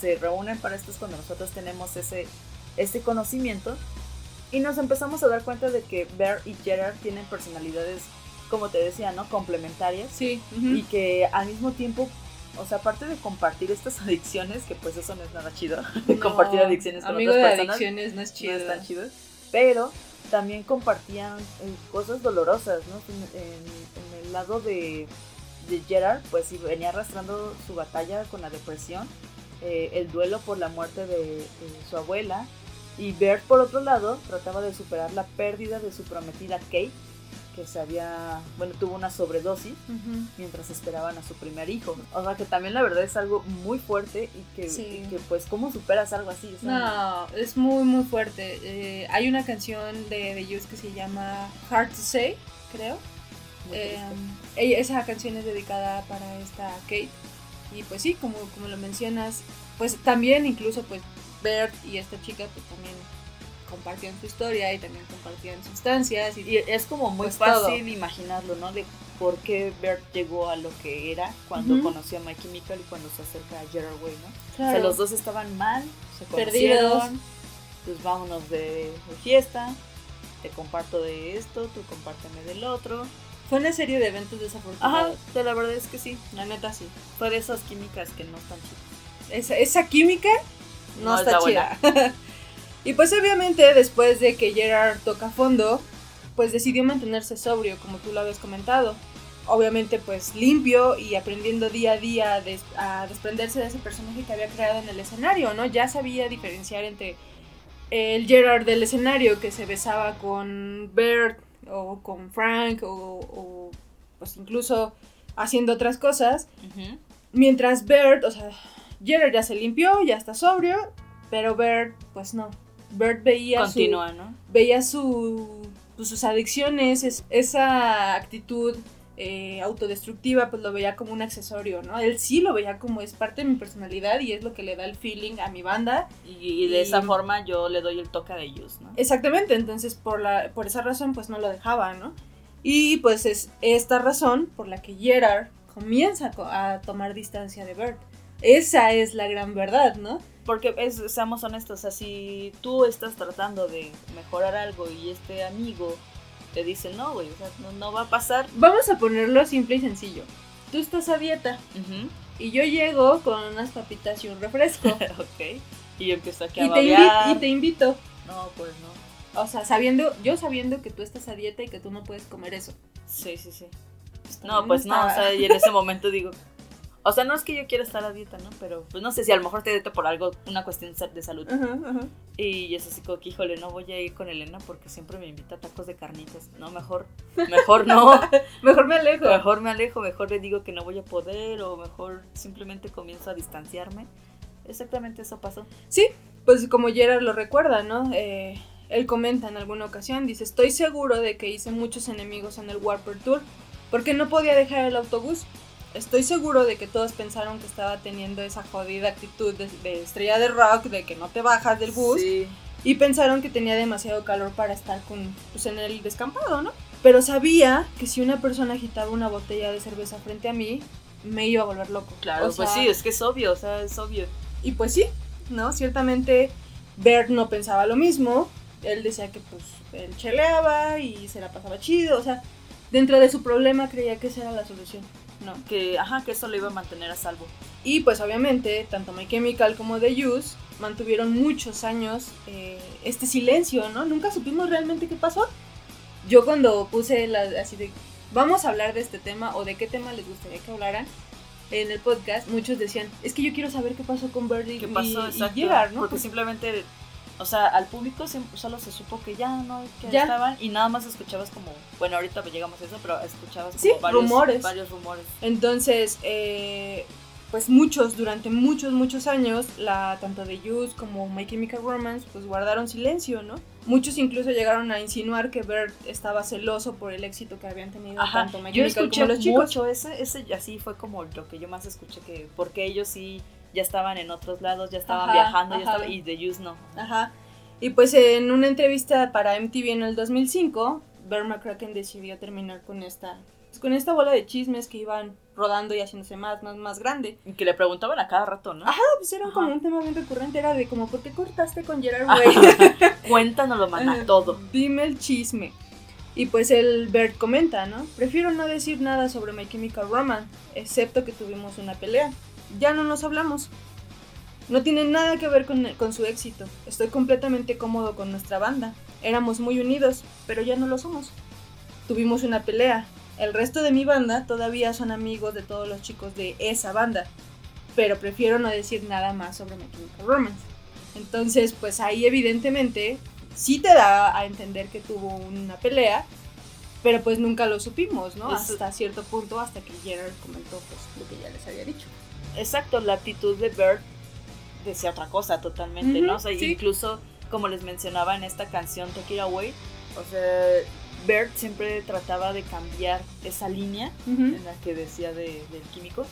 se reúnen para esto es cuando nosotros tenemos ese, ese conocimiento y nos empezamos a dar cuenta de que Bear y Gerard tienen personalidades, como te decía, ¿no? Complementarias. Sí. Y que al mismo tiempo, o sea, aparte de compartir estas adicciones, que pues eso no es nada chido, compartir adicciones con amigo otras de adicciones no es chido. No es tan chido. Pero también compartían eh, cosas dolorosas, ¿no? En, el lado de, de Gerard, pues venía arrastrando su batalla con la depresión, eh, el duelo por la muerte de su abuela y Bert, por otro lado, trataba de superar la pérdida de su prometida Kate, que se había, bueno, tuvo una sobredosis mientras esperaban a su primer hijo. O sea, que también la verdad es algo muy fuerte y que, que pues, ¿cómo superas algo así? no, es muy, muy fuerte. Eh, hay una canción de The Youth que se llama Hard to Say, creo. Eh, esa canción es dedicada para esta Kate. Y pues sí, como, como lo mencionas, pues también incluso pues Bert y esta chica pues también compartían su historia y también compartían sustancias y, es como muy pues, fácil imaginarlo, ¿no? De por qué Bert llegó a lo que era cuando conoció a My Chemical y cuando se acerca a Gerard Way, ¿no? O sea, los dos estaban mal, se conocieron, pues vámonos de, fiesta, te comparto de esto, tú compárteme del otro. Fue una serie de eventos desafortunados. Ajá, la verdad es que sí, la neta sí. Fue de esas químicas que no están chidas. Esa, esa química no, está, chida. y pues obviamente después de que Gerard toca fondo, pues decidió mantenerse sobrio, como tú lo habías comentado. Obviamente pues limpio y aprendiendo día a día a desprenderse de ese personaje que había creado en el escenario, ¿no? Ya sabía diferenciar entre el Gerard del escenario que se besaba con Bert o con Frank o, pues incluso haciendo otras cosas. Mientras Bert, o sea, Gerard ya se limpió, ya está sobrio, pero Bert, pues no. Bert veía Continúa, ¿no? Veía su, pues, sus adicciones, esa actitud eh, autodestructiva, pues lo veía como un accesorio, ¿no? Él sí lo veía como es parte de mi personalidad y es lo que le da el feeling a mi banda. Y, de esa forma yo le doy el toque de ellos, ¿no? Exactamente, entonces por, la, por esa razón pues no lo dejaba, ¿no? Y pues es esta razón por la que Gerard comienza a tomar distancia de Bert. Esa es la gran verdad, ¿no? Porque es, seamos honestos, o sea, si tú estás tratando de mejorar algo y este amigo te dice no, güey, o sea, no, va a pasar. Vamos a ponerlo simple y sencillo. Tú estás a dieta y yo llego con unas papitas y un refresco. ok. Y yo empiezo aquí a y te, y te invito. No, pues no. O sea, sabiendo, yo sabiendo que tú estás a dieta y que tú no puedes comer eso. Sí, sí, sí. no, pues no, o sea, y en ese momento digo, o sea, no es que yo quiera estar a dieta, ¿no? Pero pues no sé si a lo mejor te dieta por algo, una cuestión de salud. Y es así como que, híjole, no voy a ir con Elena porque siempre me invita a tacos de carnitas. No, mejor, mejor no. mejor me alejo. Mejor me alejo, mejor le digo que no voy a poder o mejor simplemente comienzo a distanciarme. Exactamente eso pasó. Sí, pues como Gerard lo recuerda, ¿no? Eh, él comenta en alguna ocasión, dice, estoy seguro de que hice muchos enemigos en el Warper Tour porque no podía dejar el autobús estoy seguro de que todos pensaron que estaba teniendo esa jodida actitud de, estrella de rock, de que no te bajas del bus. Y pensaron que tenía demasiado calor para estar con, pues, en el descampado, ¿no? Pero sabía que si una persona agitaba una botella de cerveza frente a mí, me iba a volver loco. Claro, pues sí, es que es obvio, o sea, es obvio. Y pues sí, ¿no? Ciertamente Bert no pensaba lo mismo. Él decía que pues él cheleaba y se la pasaba chido, o sea, dentro de su problema creía que esa era la solución. ¿No? Que, ajá, que eso lo iba a mantener a salvo. Y pues obviamente, tanto My Chemical como The Use mantuvieron muchos años eh, este silencio, ¿no? Nunca supimos realmente qué pasó. Yo cuando puse la, así de, vamos a hablar de este tema o de qué tema les gustaría que hablaran en el podcast, muchos decían, es que yo quiero saber qué pasó con Birdie ¿Qué pasó? y, y ¿no? Porque simplemente o sea, al público solo se supo que ya no, que ¿Ya? estaban y nada más escuchabas como, bueno, ahorita llegamos a eso, pero escuchabas como varios rumores. varios rumores. Entonces, eh, pues muchos, durante muchos, muchos años, la tanto de Youth como My Chemical Romance, pues guardaron silencio, ¿no? Muchos incluso llegaron a insinuar que Bert estaba celoso por el éxito que habían tenido tanto My yo escuché como los chicos. Mucho ese, ese así fue como lo que yo más escuché que porque ellos sí ya estaban en otros lados, ya estaban viajando, ya y The Use no. Ajá. Y pues en una entrevista para MTV en el 2005, Bert McCracken decidió terminar con esta con esta bola de chismes que iban rodando y haciéndose más, más, más grande. Y que le preguntaban a cada rato, ¿no? Ajá, pues era como un tema bien recurrente, era de como, ¿por qué cortaste con Gerard Way? Cuéntanoslo, mana, todo. Dime el chisme. Y pues el Bert comenta, ¿no? Prefiero no decir nada sobre My Chemical Romance, excepto que tuvimos una pelea. Ya no nos hablamos. No tiene nada que ver con, con su éxito. Estoy completamente cómodo con nuestra banda. Éramos muy unidos, pero ya no lo somos. Tuvimos una pelea, el resto de mi banda todavía son amigos de todos los chicos de esa banda, pero prefiero no decir nada más sobre My Chemical Romance. Entonces, pues ahí evidentemente sí te da a entender que tuvo una pelea, pero pues nunca lo supimos, ¿no? hasta cierto punto, hasta que Gerard comentó pues, lo que ya les había dicho. Exacto, la actitud de Bert decía otra cosa totalmente, ¿no? O sea, incluso como les mencionaba en esta canción Take It Away, o sea, Bert siempre trataba de cambiar esa línea en la que decía del químico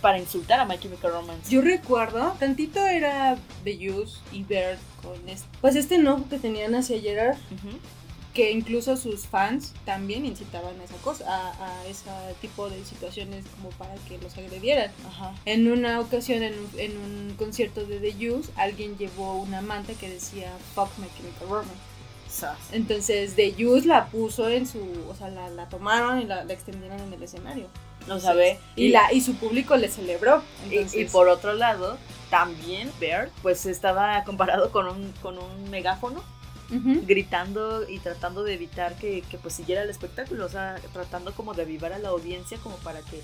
para insultar a My Chemical Romance. Yo recuerdo, tantito era The Use y Bert con este, pues este enojo que tenían hacia Gerard, que incluso sus fans también incitaban a esa cosa, a, ese tipo de situaciones como para que los agredieran. En una ocasión, en un, en un concierto de The Use, alguien llevó una manta que decía Fuck My Chemical Romance. Entonces, The Use la puso en su, o sea, la, tomaron y la, extendieron en el escenario. No sabe. Y, la, y su público le celebró. Y, por otro lado, también Bear, pues estaba comparado con un, con un megáfono. Gritando y tratando de evitar que, que pues siguiera el espectáculo, o sea, tratando como de avivar a la audiencia como para que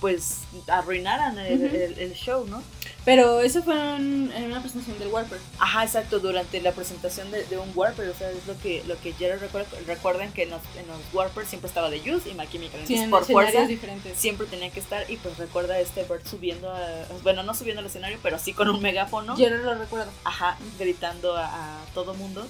pues arruinaran el, show, ¿no? Pero eso fue en, una presentación del Warper. Ajá, exacto, durante la presentación de, un Warper, o sea, es lo que lo que Jerry recuerda, recuerden que en los, en Warper siempre estaba The Youth y My Chemical, sí, por fuerza diferentes. siempre tenía que estar y pues recuerda este Bert subiendo, a, bueno, no subiendo al escenario, pero sí con un megáfono. Jerry lo recuerda. Ajá, gritando a, a todo mundo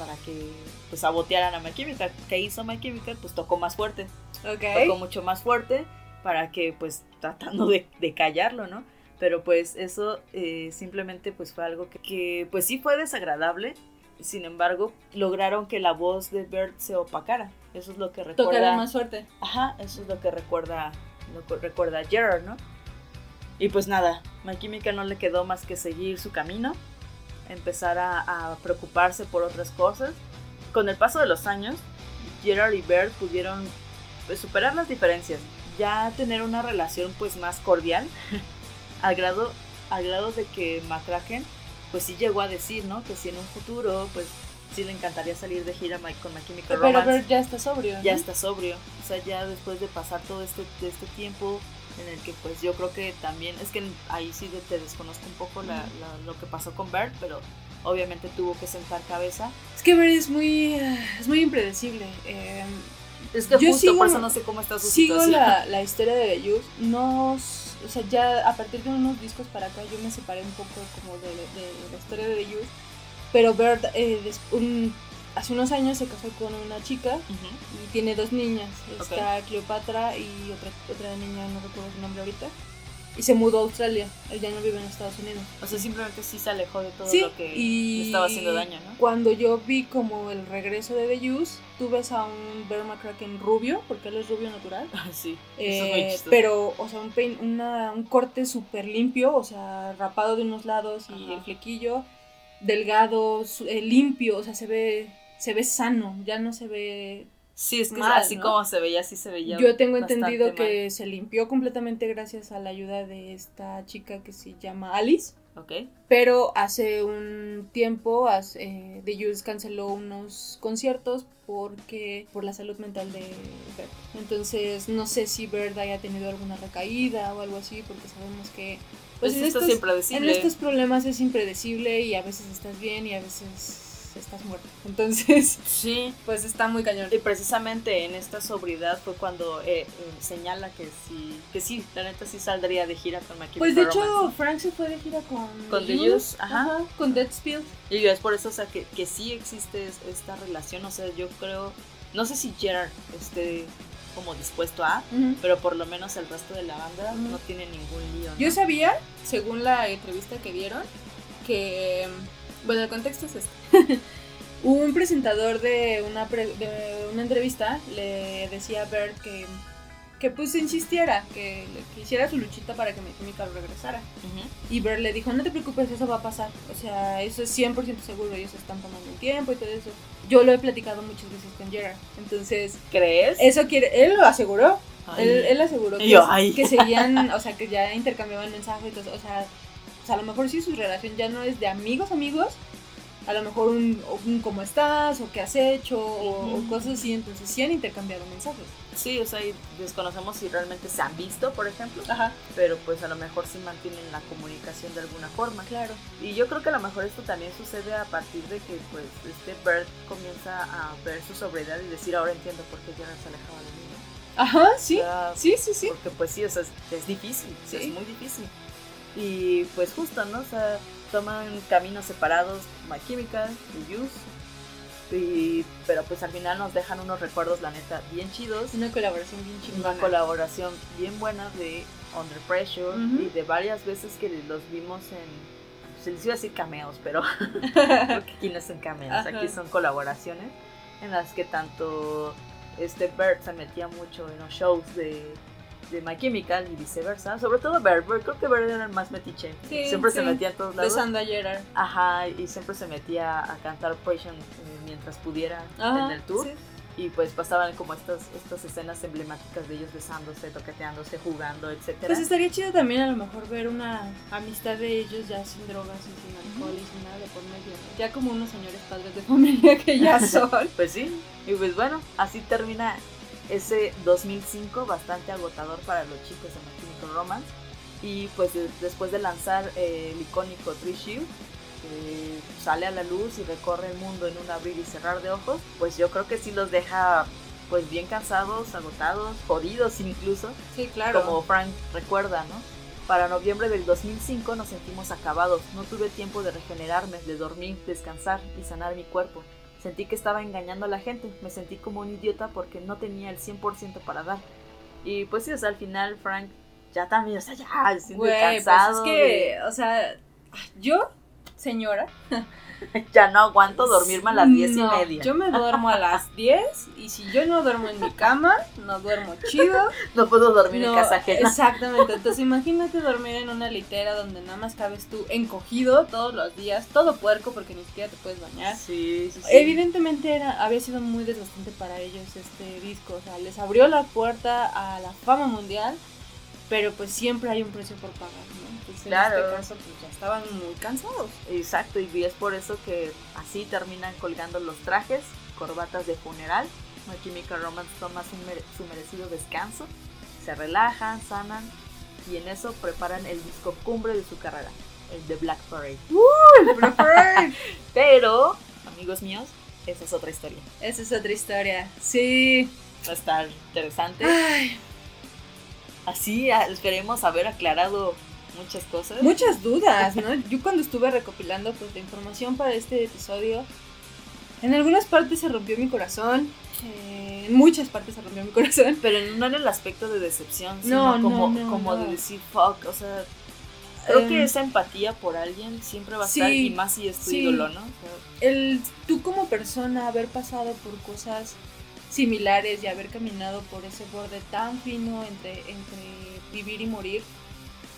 para que pues sabotearan a My Chemical. ¿Qué hizo My Chemical? Pues tocó más fuerte. Okay. Tocó mucho más fuerte para que pues tratando de, callarlo, ¿no? Pero pues eso eh, simplemente pues fue algo que, pues sí fue desagradable, sin embargo lograron que la voz de Bert se opacara, eso es lo que recuerda... Tocara más fuerte. Ajá, eso es lo que recuerda, lo que recuerda Gerard, ¿no? Y pues nada, My Chemical no le quedó más que seguir su camino, empezar a, a preocuparse por otras cosas. Con el paso de los años, Gerard y Bert pudieron pues, superar las diferencias ya tener una relación pues más cordial, al grado, al grado de que McCracken pues sí llegó a decir, ¿no? Que si en un futuro pues sí le encantaría salir de gira con My Chemical Romance. Pero ya está sobrio. Ya está sobrio. O sea, ya después de pasar todo este, este tiempo en el que pues yo creo que también, es que ahí sí te desconozco un poco lo que pasó con Bert, pero obviamente tuvo que sentar cabeza. Es que Bert es muy, es muy impredecible. Eh, es que yo justo sigo, por eso no sé cómo está su sigo la, la, historia de Youth. No, o sea, ya a partir de unos discos para acá yo me separé un poco como de, de la historia de Youth. Pero Bird eh, un, hace unos años se casó con una chica y tiene dos niñas. Está Cleopatra y otra, otra niña, no recuerdo su nombre ahorita y se mudó a Australia. Él ya no vive en Estados Unidos. O sea, simplemente sí se alejó de todo lo que estaba haciendo daño, ¿no? Cuando yo vi como el regreso de The Use, tú ves a un Bear McCracken rubio, porque él es rubio natural. sí, eh, Pero, o sea, un, un corte súper limpio, o sea, rapado de unos lados y el flequillo, delgado, eh, limpio, o sea, se ve, se ve sano, ya no se ve Sí, es que así como se veía, así se veía. Yo tengo entendido que se limpió completamente gracias a la ayuda de esta chica que se llama Alice. Ok. Pero hace un tiempo hace, The Jules canceló unos conciertos porque por la salud mental de Bert. Entonces no sé si Bert haya tenido alguna recaída o algo así porque sabemos que pues, en, estos, en estos problemas es impredecible y a veces estás bien y a veces estás muerto. Entonces, sí, pues está muy cañón. Y precisamente en esta sobriedad fue cuando eh, eh, señala que sí, que sí, la neta sí saldría de gira con McKinney. Pues de hecho, Frank se fue de gira con con The Use, ajá. con Dead Spill. Y es por eso, o sea, que, que sí existe esta relación, o sea, yo creo, no sé si Gerard esté como dispuesto a, pero por lo menos el resto de la banda no tiene ningún lío. Yo sabía, según la entrevista que dieron, que, bueno, el contexto es este. Un presentador de una, de una entrevista le decía a Bert que, que pues insistiera, que, que hiciera su luchita para que Chemical regresara. Y Bert le dijo, no te preocupes, eso va a pasar. O sea, eso es 100% seguro, ellos están tomando un tiempo y todo eso. Yo lo he platicado muchas veces con Gerard. Entonces, ¿crees? Eso quiere, él lo aseguró. Él, él, aseguró que, que seguían, o sea, que ya intercambiaban mensajes, o sea, a lo mejor sí su relación ya no es de amigos, amigos, a lo mejor un, cómo estás o qué has hecho o, cosas así, entonces sí han intercambiado mensajes. Sí, o sea, desconocemos si realmente se han visto, por ejemplo, Ajá. pero pues a lo mejor sí mantienen la comunicación de alguna forma. Claro. Y yo creo que a lo mejor esto también sucede a partir de que pues este Bert comienza a ver su sobriedad y decir, ahora entiendo por qué Jared se alejaba de mí. Ajá, sí, sí, sí, sí. Porque pues sí, o sea, es, difícil, es muy difícil. Y pues justo, ¿no? O sea, toman caminos separados My Chemical y Use. Y, pero pues al final nos dejan unos recuerdos, la neta, bien chidos. Una colaboración bien chingona. Una colaboración bien buena de Under Pressure y de varias veces que los vimos en... Se les iba a decir cameos, pero porque aquí no son cameos, aquí son colaboraciones en las que tanto este Bert se metía mucho en los shows de de My Chemical y viceversa. Sobre todo Bert, creo que Bert era el más metiche. siempre se metía a todos lados. Besando a Gerard. Ajá, y siempre se metía a cantar Passion eh, mientras pudiera en el tour. Y pues pasaban como estas, estas escenas emblemáticas de ellos besándose, toqueteándose, jugando, etcétera. Pues estaría chido también a lo mejor ver una amistad de ellos ya sin drogas y sin alcohol y sin nada de por medio. Ya como unos señores padres de familia que ya son. pues sí. Y pues bueno, así termina ese 2005 bastante agotador para los chicos de My Chemical Romance. Y pues después de lanzar eh, el icónico Three Shield, que sale a la luz y recorre el mundo en un abrir y cerrar de ojos, pues yo creo que sí los deja pues bien cansados, agotados, jodidos incluso. Sí, claro. Como Frank recuerda, ¿no? Para noviembre del 2005 nos sentimos acabados. No tuve tiempo de regenerarme, de dormir, descansar y sanar mi cuerpo. Sentí que estaba engañando a la gente, me sentí como un idiota porque no tenía el 100% para dar. Y pues sí, o sea, al final Frank ya también, o sea, ya se pues cansado. es que, o sea, yo, señora, ya no aguanto dormirme a las diez y media. Yo me duermo a las 10 y si yo no duermo en mi cama, no duermo chido. no puedo dormir en casa ajena. Exactamente. Entonces imagínate dormir en una litera donde nada más cabes tú encogido todos los días, todo puerco porque ni siquiera te puedes bañar. Sí, sí, sí. Evidentemente era, había sido muy desgastante para ellos este disco. O sea, les abrió la puerta a la fama mundial, pero pues siempre hay un precio por pagar, ¿no? Entonces claro. en este caso pues estaban muy cansados. Exacto, y es por eso que así terminan colgando los trajes, corbatas de funeral. My Chemical Romance toma su, merecido descanso, se relajan, sanan y en eso preparan el disco cumbre de su carrera, el de Black Parade. ¡Uh! Black Parade! Pero, amigos míos, esa es otra historia. Esa es otra historia, sí. Va a estar interesante. Así esperemos haber aclarado muchas cosas. Muchas dudas, ¿no? Yo cuando estuve recopilando pues la información para este episodio, en algunas partes se rompió mi corazón, eh, en muchas partes se rompió mi corazón. Pero no en el aspecto de decepción, sino como, como de decir, fuck, o sea, creo que em, esa empatía por alguien siempre va a estar, y más si es tu ídolo, ¿no? el, tú como persona haber pasado por cosas similares y haber caminado por ese borde tan fino entre, entre vivir y morir,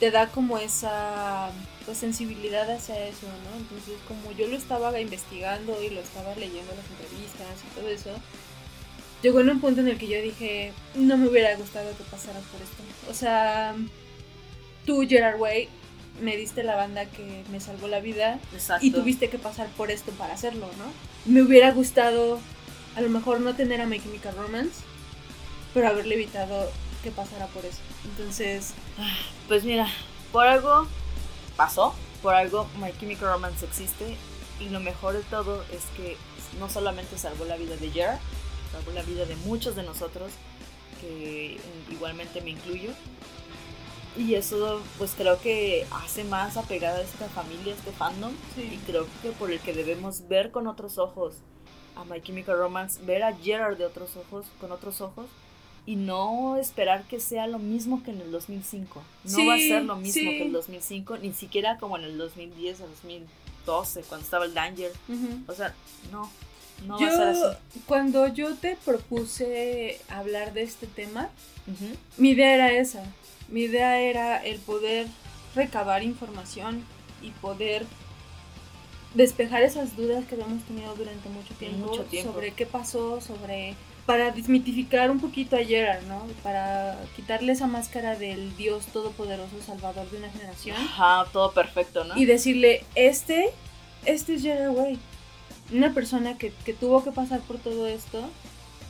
te da como esa pues, sensibilidad hacia eso, ¿no? Entonces, como yo lo estaba investigando y lo estaba leyendo las entrevistas y todo eso, llegó en un punto en el que yo dije, no me hubiera gustado que pasaras por esto. O sea, tú, Gerard Way, me diste la banda que me salvó la vida y tuviste que pasar por esto para hacerlo, ¿no? Me hubiera gustado a lo mejor no tener a My Chemical Romance, pero haberle evitado que pasara por eso. Entonces, pues mira, por algo pasó, por algo My Chemical Romance existe Y lo mejor de todo es que no solamente salvó la vida de Jer, salvó la vida de muchos de nosotros, que igualmente me incluyo. Y eso pues creo que hace más apegada a esta familia, a este fandom. Y creo que por el que debemos ver con otros ojos a My Chemical Romance, ver a Gerard de otros ojos, con otros ojos, y no esperar que sea lo mismo que en el 2005. No va a ser lo mismo que en el 2005, ni siquiera como en el 2010 o 2012, cuando estaba el Danger. O sea, no, no va a ser así. Cuando yo te propuse hablar de este tema, mi idea era esa. Mi idea era el poder recabar información y poder despejar esas dudas que hemos tenido durante mucho tiempo, mucho tiempo. sobre qué pasó, sobre para desmitificar un poquito a Gerard, ¿no? Para quitarle esa máscara del Dios todopoderoso salvador de una generación. Ajá, todo perfecto, ¿no? Y decirle, este, este es Gerard Way. Una persona que, que tuvo que pasar por todo esto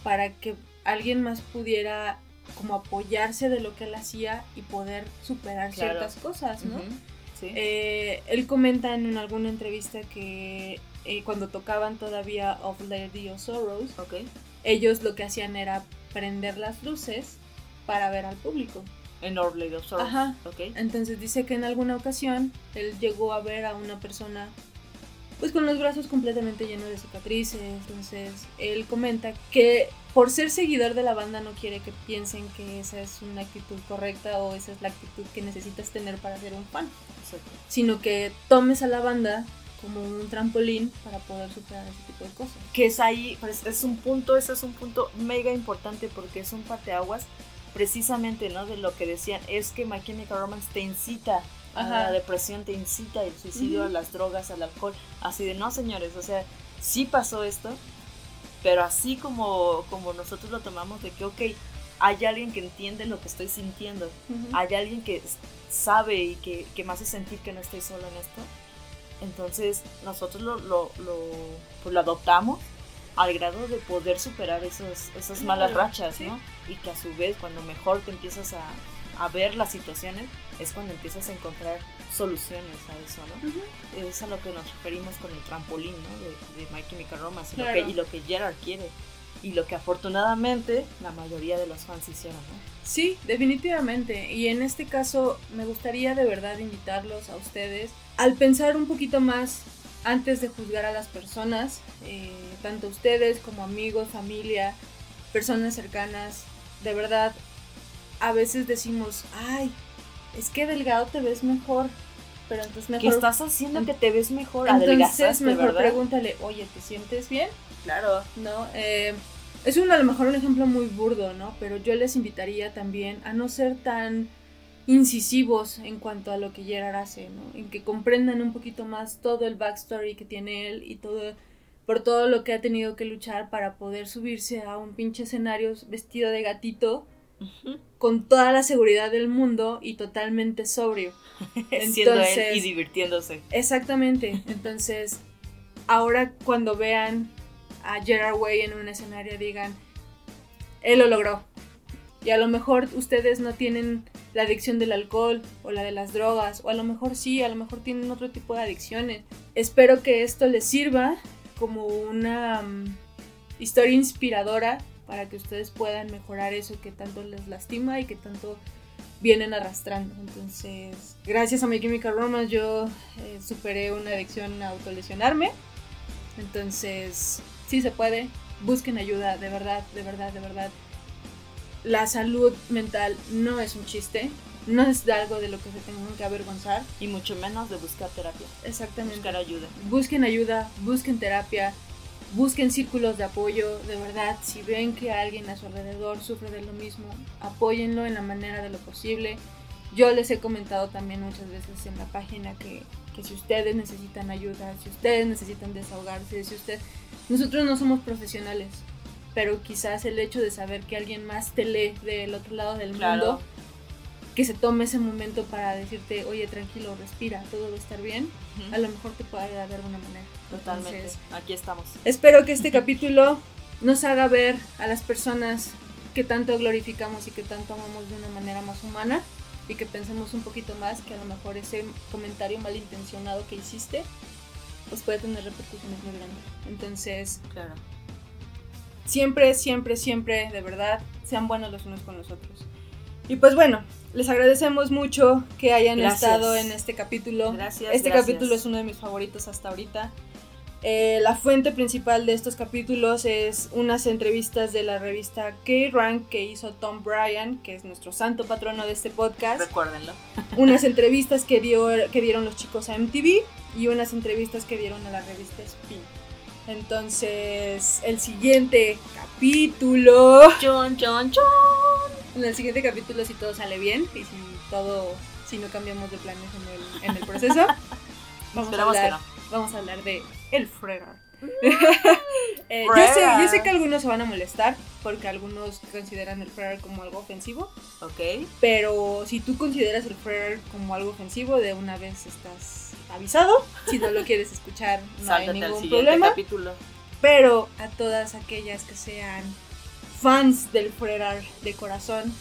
para que alguien más pudiera como apoyarse de lo que él hacía y poder superar ciertas cosas, ¿no? sí. Eh, él comenta en alguna entrevista que eh, cuando tocaban todavía Of Lady of Sorrows, okay ellos lo que hacían era prender las luces para ver al público. En Orley of. Ajá. Okay. Entonces dice que en alguna ocasión él llegó a ver a una persona pues con los brazos completamente llenos de cicatrices. Entonces él comenta que por ser seguidor de la banda no quiere que piensen que esa es una actitud correcta o esa es la actitud que necesitas tener para ser un fan. Exacto. Sino que tomes a la banda como un trampolín para poder superar ese tipo de cosas. Que es ahí, pues es un punto, ese es un punto mega importante porque es un parteaguas precisamente, ¿no? De lo que decían, es que My Chemical Romance te incita a la depresión, te incita al suicidio, a las drogas, al alcohol, así de, no señores, o sea, sí pasó esto, pero así como, como nosotros lo tomamos de que, ok, hay alguien que entiende lo que estoy sintiendo, hay alguien que sabe y que, que me hace sentir que no estoy solo en esto, entonces nosotros lo, lo, lo, pues lo adoptamos al grado de poder superar esos, esas malas rachas, ¿no? Y que a su vez cuando mejor te empiezas a, a, ver las situaciones es cuando empiezas a encontrar soluciones a eso, ¿no? Es a lo que nos referimos con el trampolín, ¿no? De, de My Chemical Romance y, lo que, y lo que Gerard quiere y lo que afortunadamente la mayoría de los fans hicieron, ¿no? Sí, definitivamente. Y en este caso me gustaría de verdad invitarlos a ustedes al pensar un poquito más antes de juzgar a las personas, eh, tanto ustedes como amigos, familia, personas cercanas, de verdad, a veces decimos, ay, es que delgado te ves mejor, pero entonces mejor... ¿Qué estás haciendo que te ves mejor? Entonces mejor pregúntale, oye, ¿te sientes bien? Claro. ¿No? Eh, es un, a lo mejor un ejemplo muy burdo, ¿no? Pero yo les invitaría también a no ser tan incisivos en cuanto a lo que Gerard hace, ¿no? En que comprendan un poquito más todo el backstory que tiene él y todo por todo lo que ha tenido que luchar para poder subirse a un pinche escenario vestido de gatito con toda la seguridad del mundo y totalmente sobrio. Entonces, y divirtiéndose. Exactamente. Entonces, ahora cuando vean a Gerard Way en un escenario digan, él lo logró. Y a lo mejor ustedes no tienen la adicción del alcohol o la de las drogas, o a lo mejor sí, a lo mejor tienen otro tipo de adicciones. Espero que esto les sirva como una mm, historia inspiradora para que ustedes puedan mejorar eso que tanto les lastima y que tanto vienen arrastrando. Entonces, gracias a mi Chemical Romance yo eh, superé una adicción a autolesionarme. Entonces, sí se puede, busquen ayuda, de verdad, de verdad, de verdad. La salud mental no es un chiste, no es algo de lo que se tengan que avergonzar. Y mucho menos de buscar terapia. Exactamente. Buscar ayuda. Busquen ayuda, busquen terapia, busquen círculos de apoyo, de verdad. Si ven que alguien a su alrededor sufre de lo mismo, apóyenlo en la manera de lo posible. Yo les he comentado también muchas veces en la página que, que si ustedes necesitan ayuda, si ustedes necesitan desahogarse, si ustedes nosotros no somos profesionales, pero quizás el hecho de saber que alguien más te lee del otro lado del mundo, que se tome ese momento para decirte, oye, tranquilo, respira, todo va a estar bien, a lo mejor te puede ayudar de alguna manera. Totalmente, aquí estamos. Espero que este capítulo nos haga ver a las personas que tanto glorificamos y que tanto amamos de una manera más humana y que pensemos un poquito más que a lo mejor ese comentario malintencionado que hiciste pues puede tener repercusiones muy grandes. Entonces, claro. Siempre, siempre, siempre, de verdad, sean buenos los unos con los otros. Y pues bueno, les agradecemos mucho que hayan estado en este capítulo. Gracias. Este capítulo es uno de mis favoritos hasta ahorita. Eh, la fuente principal de estos capítulos es unas entrevistas de la revista K-Rank que hizo Tom Bryan, que es nuestro santo patrono de este podcast. Recuérdenlo. unas entrevistas que, dio, que dieron los chicos a MTV y unas entrevistas que dieron a la revista Spin. Entonces, el siguiente capítulo. Chon, chon, chon. En el siguiente capítulo, si todo sale bien y si todo, si no cambiamos de planes en el, en el proceso, vamos a hablar, vamos a hablar de el Fregar. Eh, yo, sé, yo, sé, que algunos se van a molestar porque algunos consideran el Fregar como algo ofensivo. Ok. Pero si tú consideras el Fregar como algo ofensivo, de una vez estás avisado. Si no lo quieres escuchar, no hay ningún problema. Capítulo. Pero a todas aquellas que sean fans del Fregar de corazón,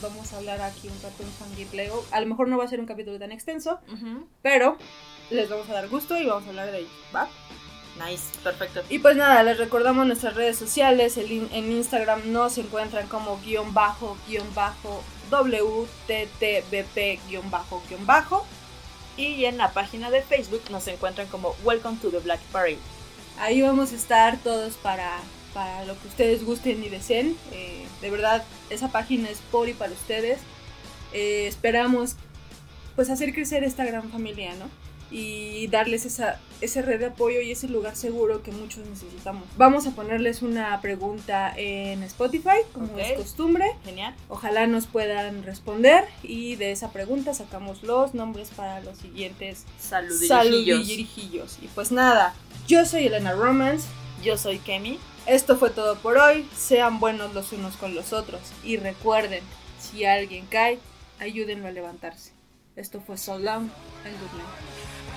vamos a hablar aquí un rato en fangirleo. A lo mejor no va a ser un capítulo tan extenso, pero les vamos a dar gusto y vamos a hablar de ellos, ¿va? Nice, perfecto. Y pues nada, les recordamos nuestras redes sociales. en Instagram nos encuentran como guion bajo, guion bajo, WTTBP guion bajo, guion bajo. Y en la página de Facebook nos encuentran como Welcome to the Black Parade. Ahí vamos a estar todos para, para lo que ustedes gusten y deseen. Eh, de verdad, esa página es por y para ustedes. Eh, esperamos pues hacer crecer esta gran familia, ¿no? Y darles esa, ese red de apoyo y ese lugar seguro que muchos necesitamos. Vamos a ponerles una pregunta en Spotify, como es costumbre. Genial. Ojalá nos puedan responder y de esa pregunta sacamos los nombres para los siguientes saludillos. Y pues nada, yo soy Elena Romance. Yo soy Kemi. Esto fue todo por hoy. Sean buenos los unos con los otros. Y recuerden, si alguien cae, ayúdenlo a levantarse. Esto fue So Long and Good Night.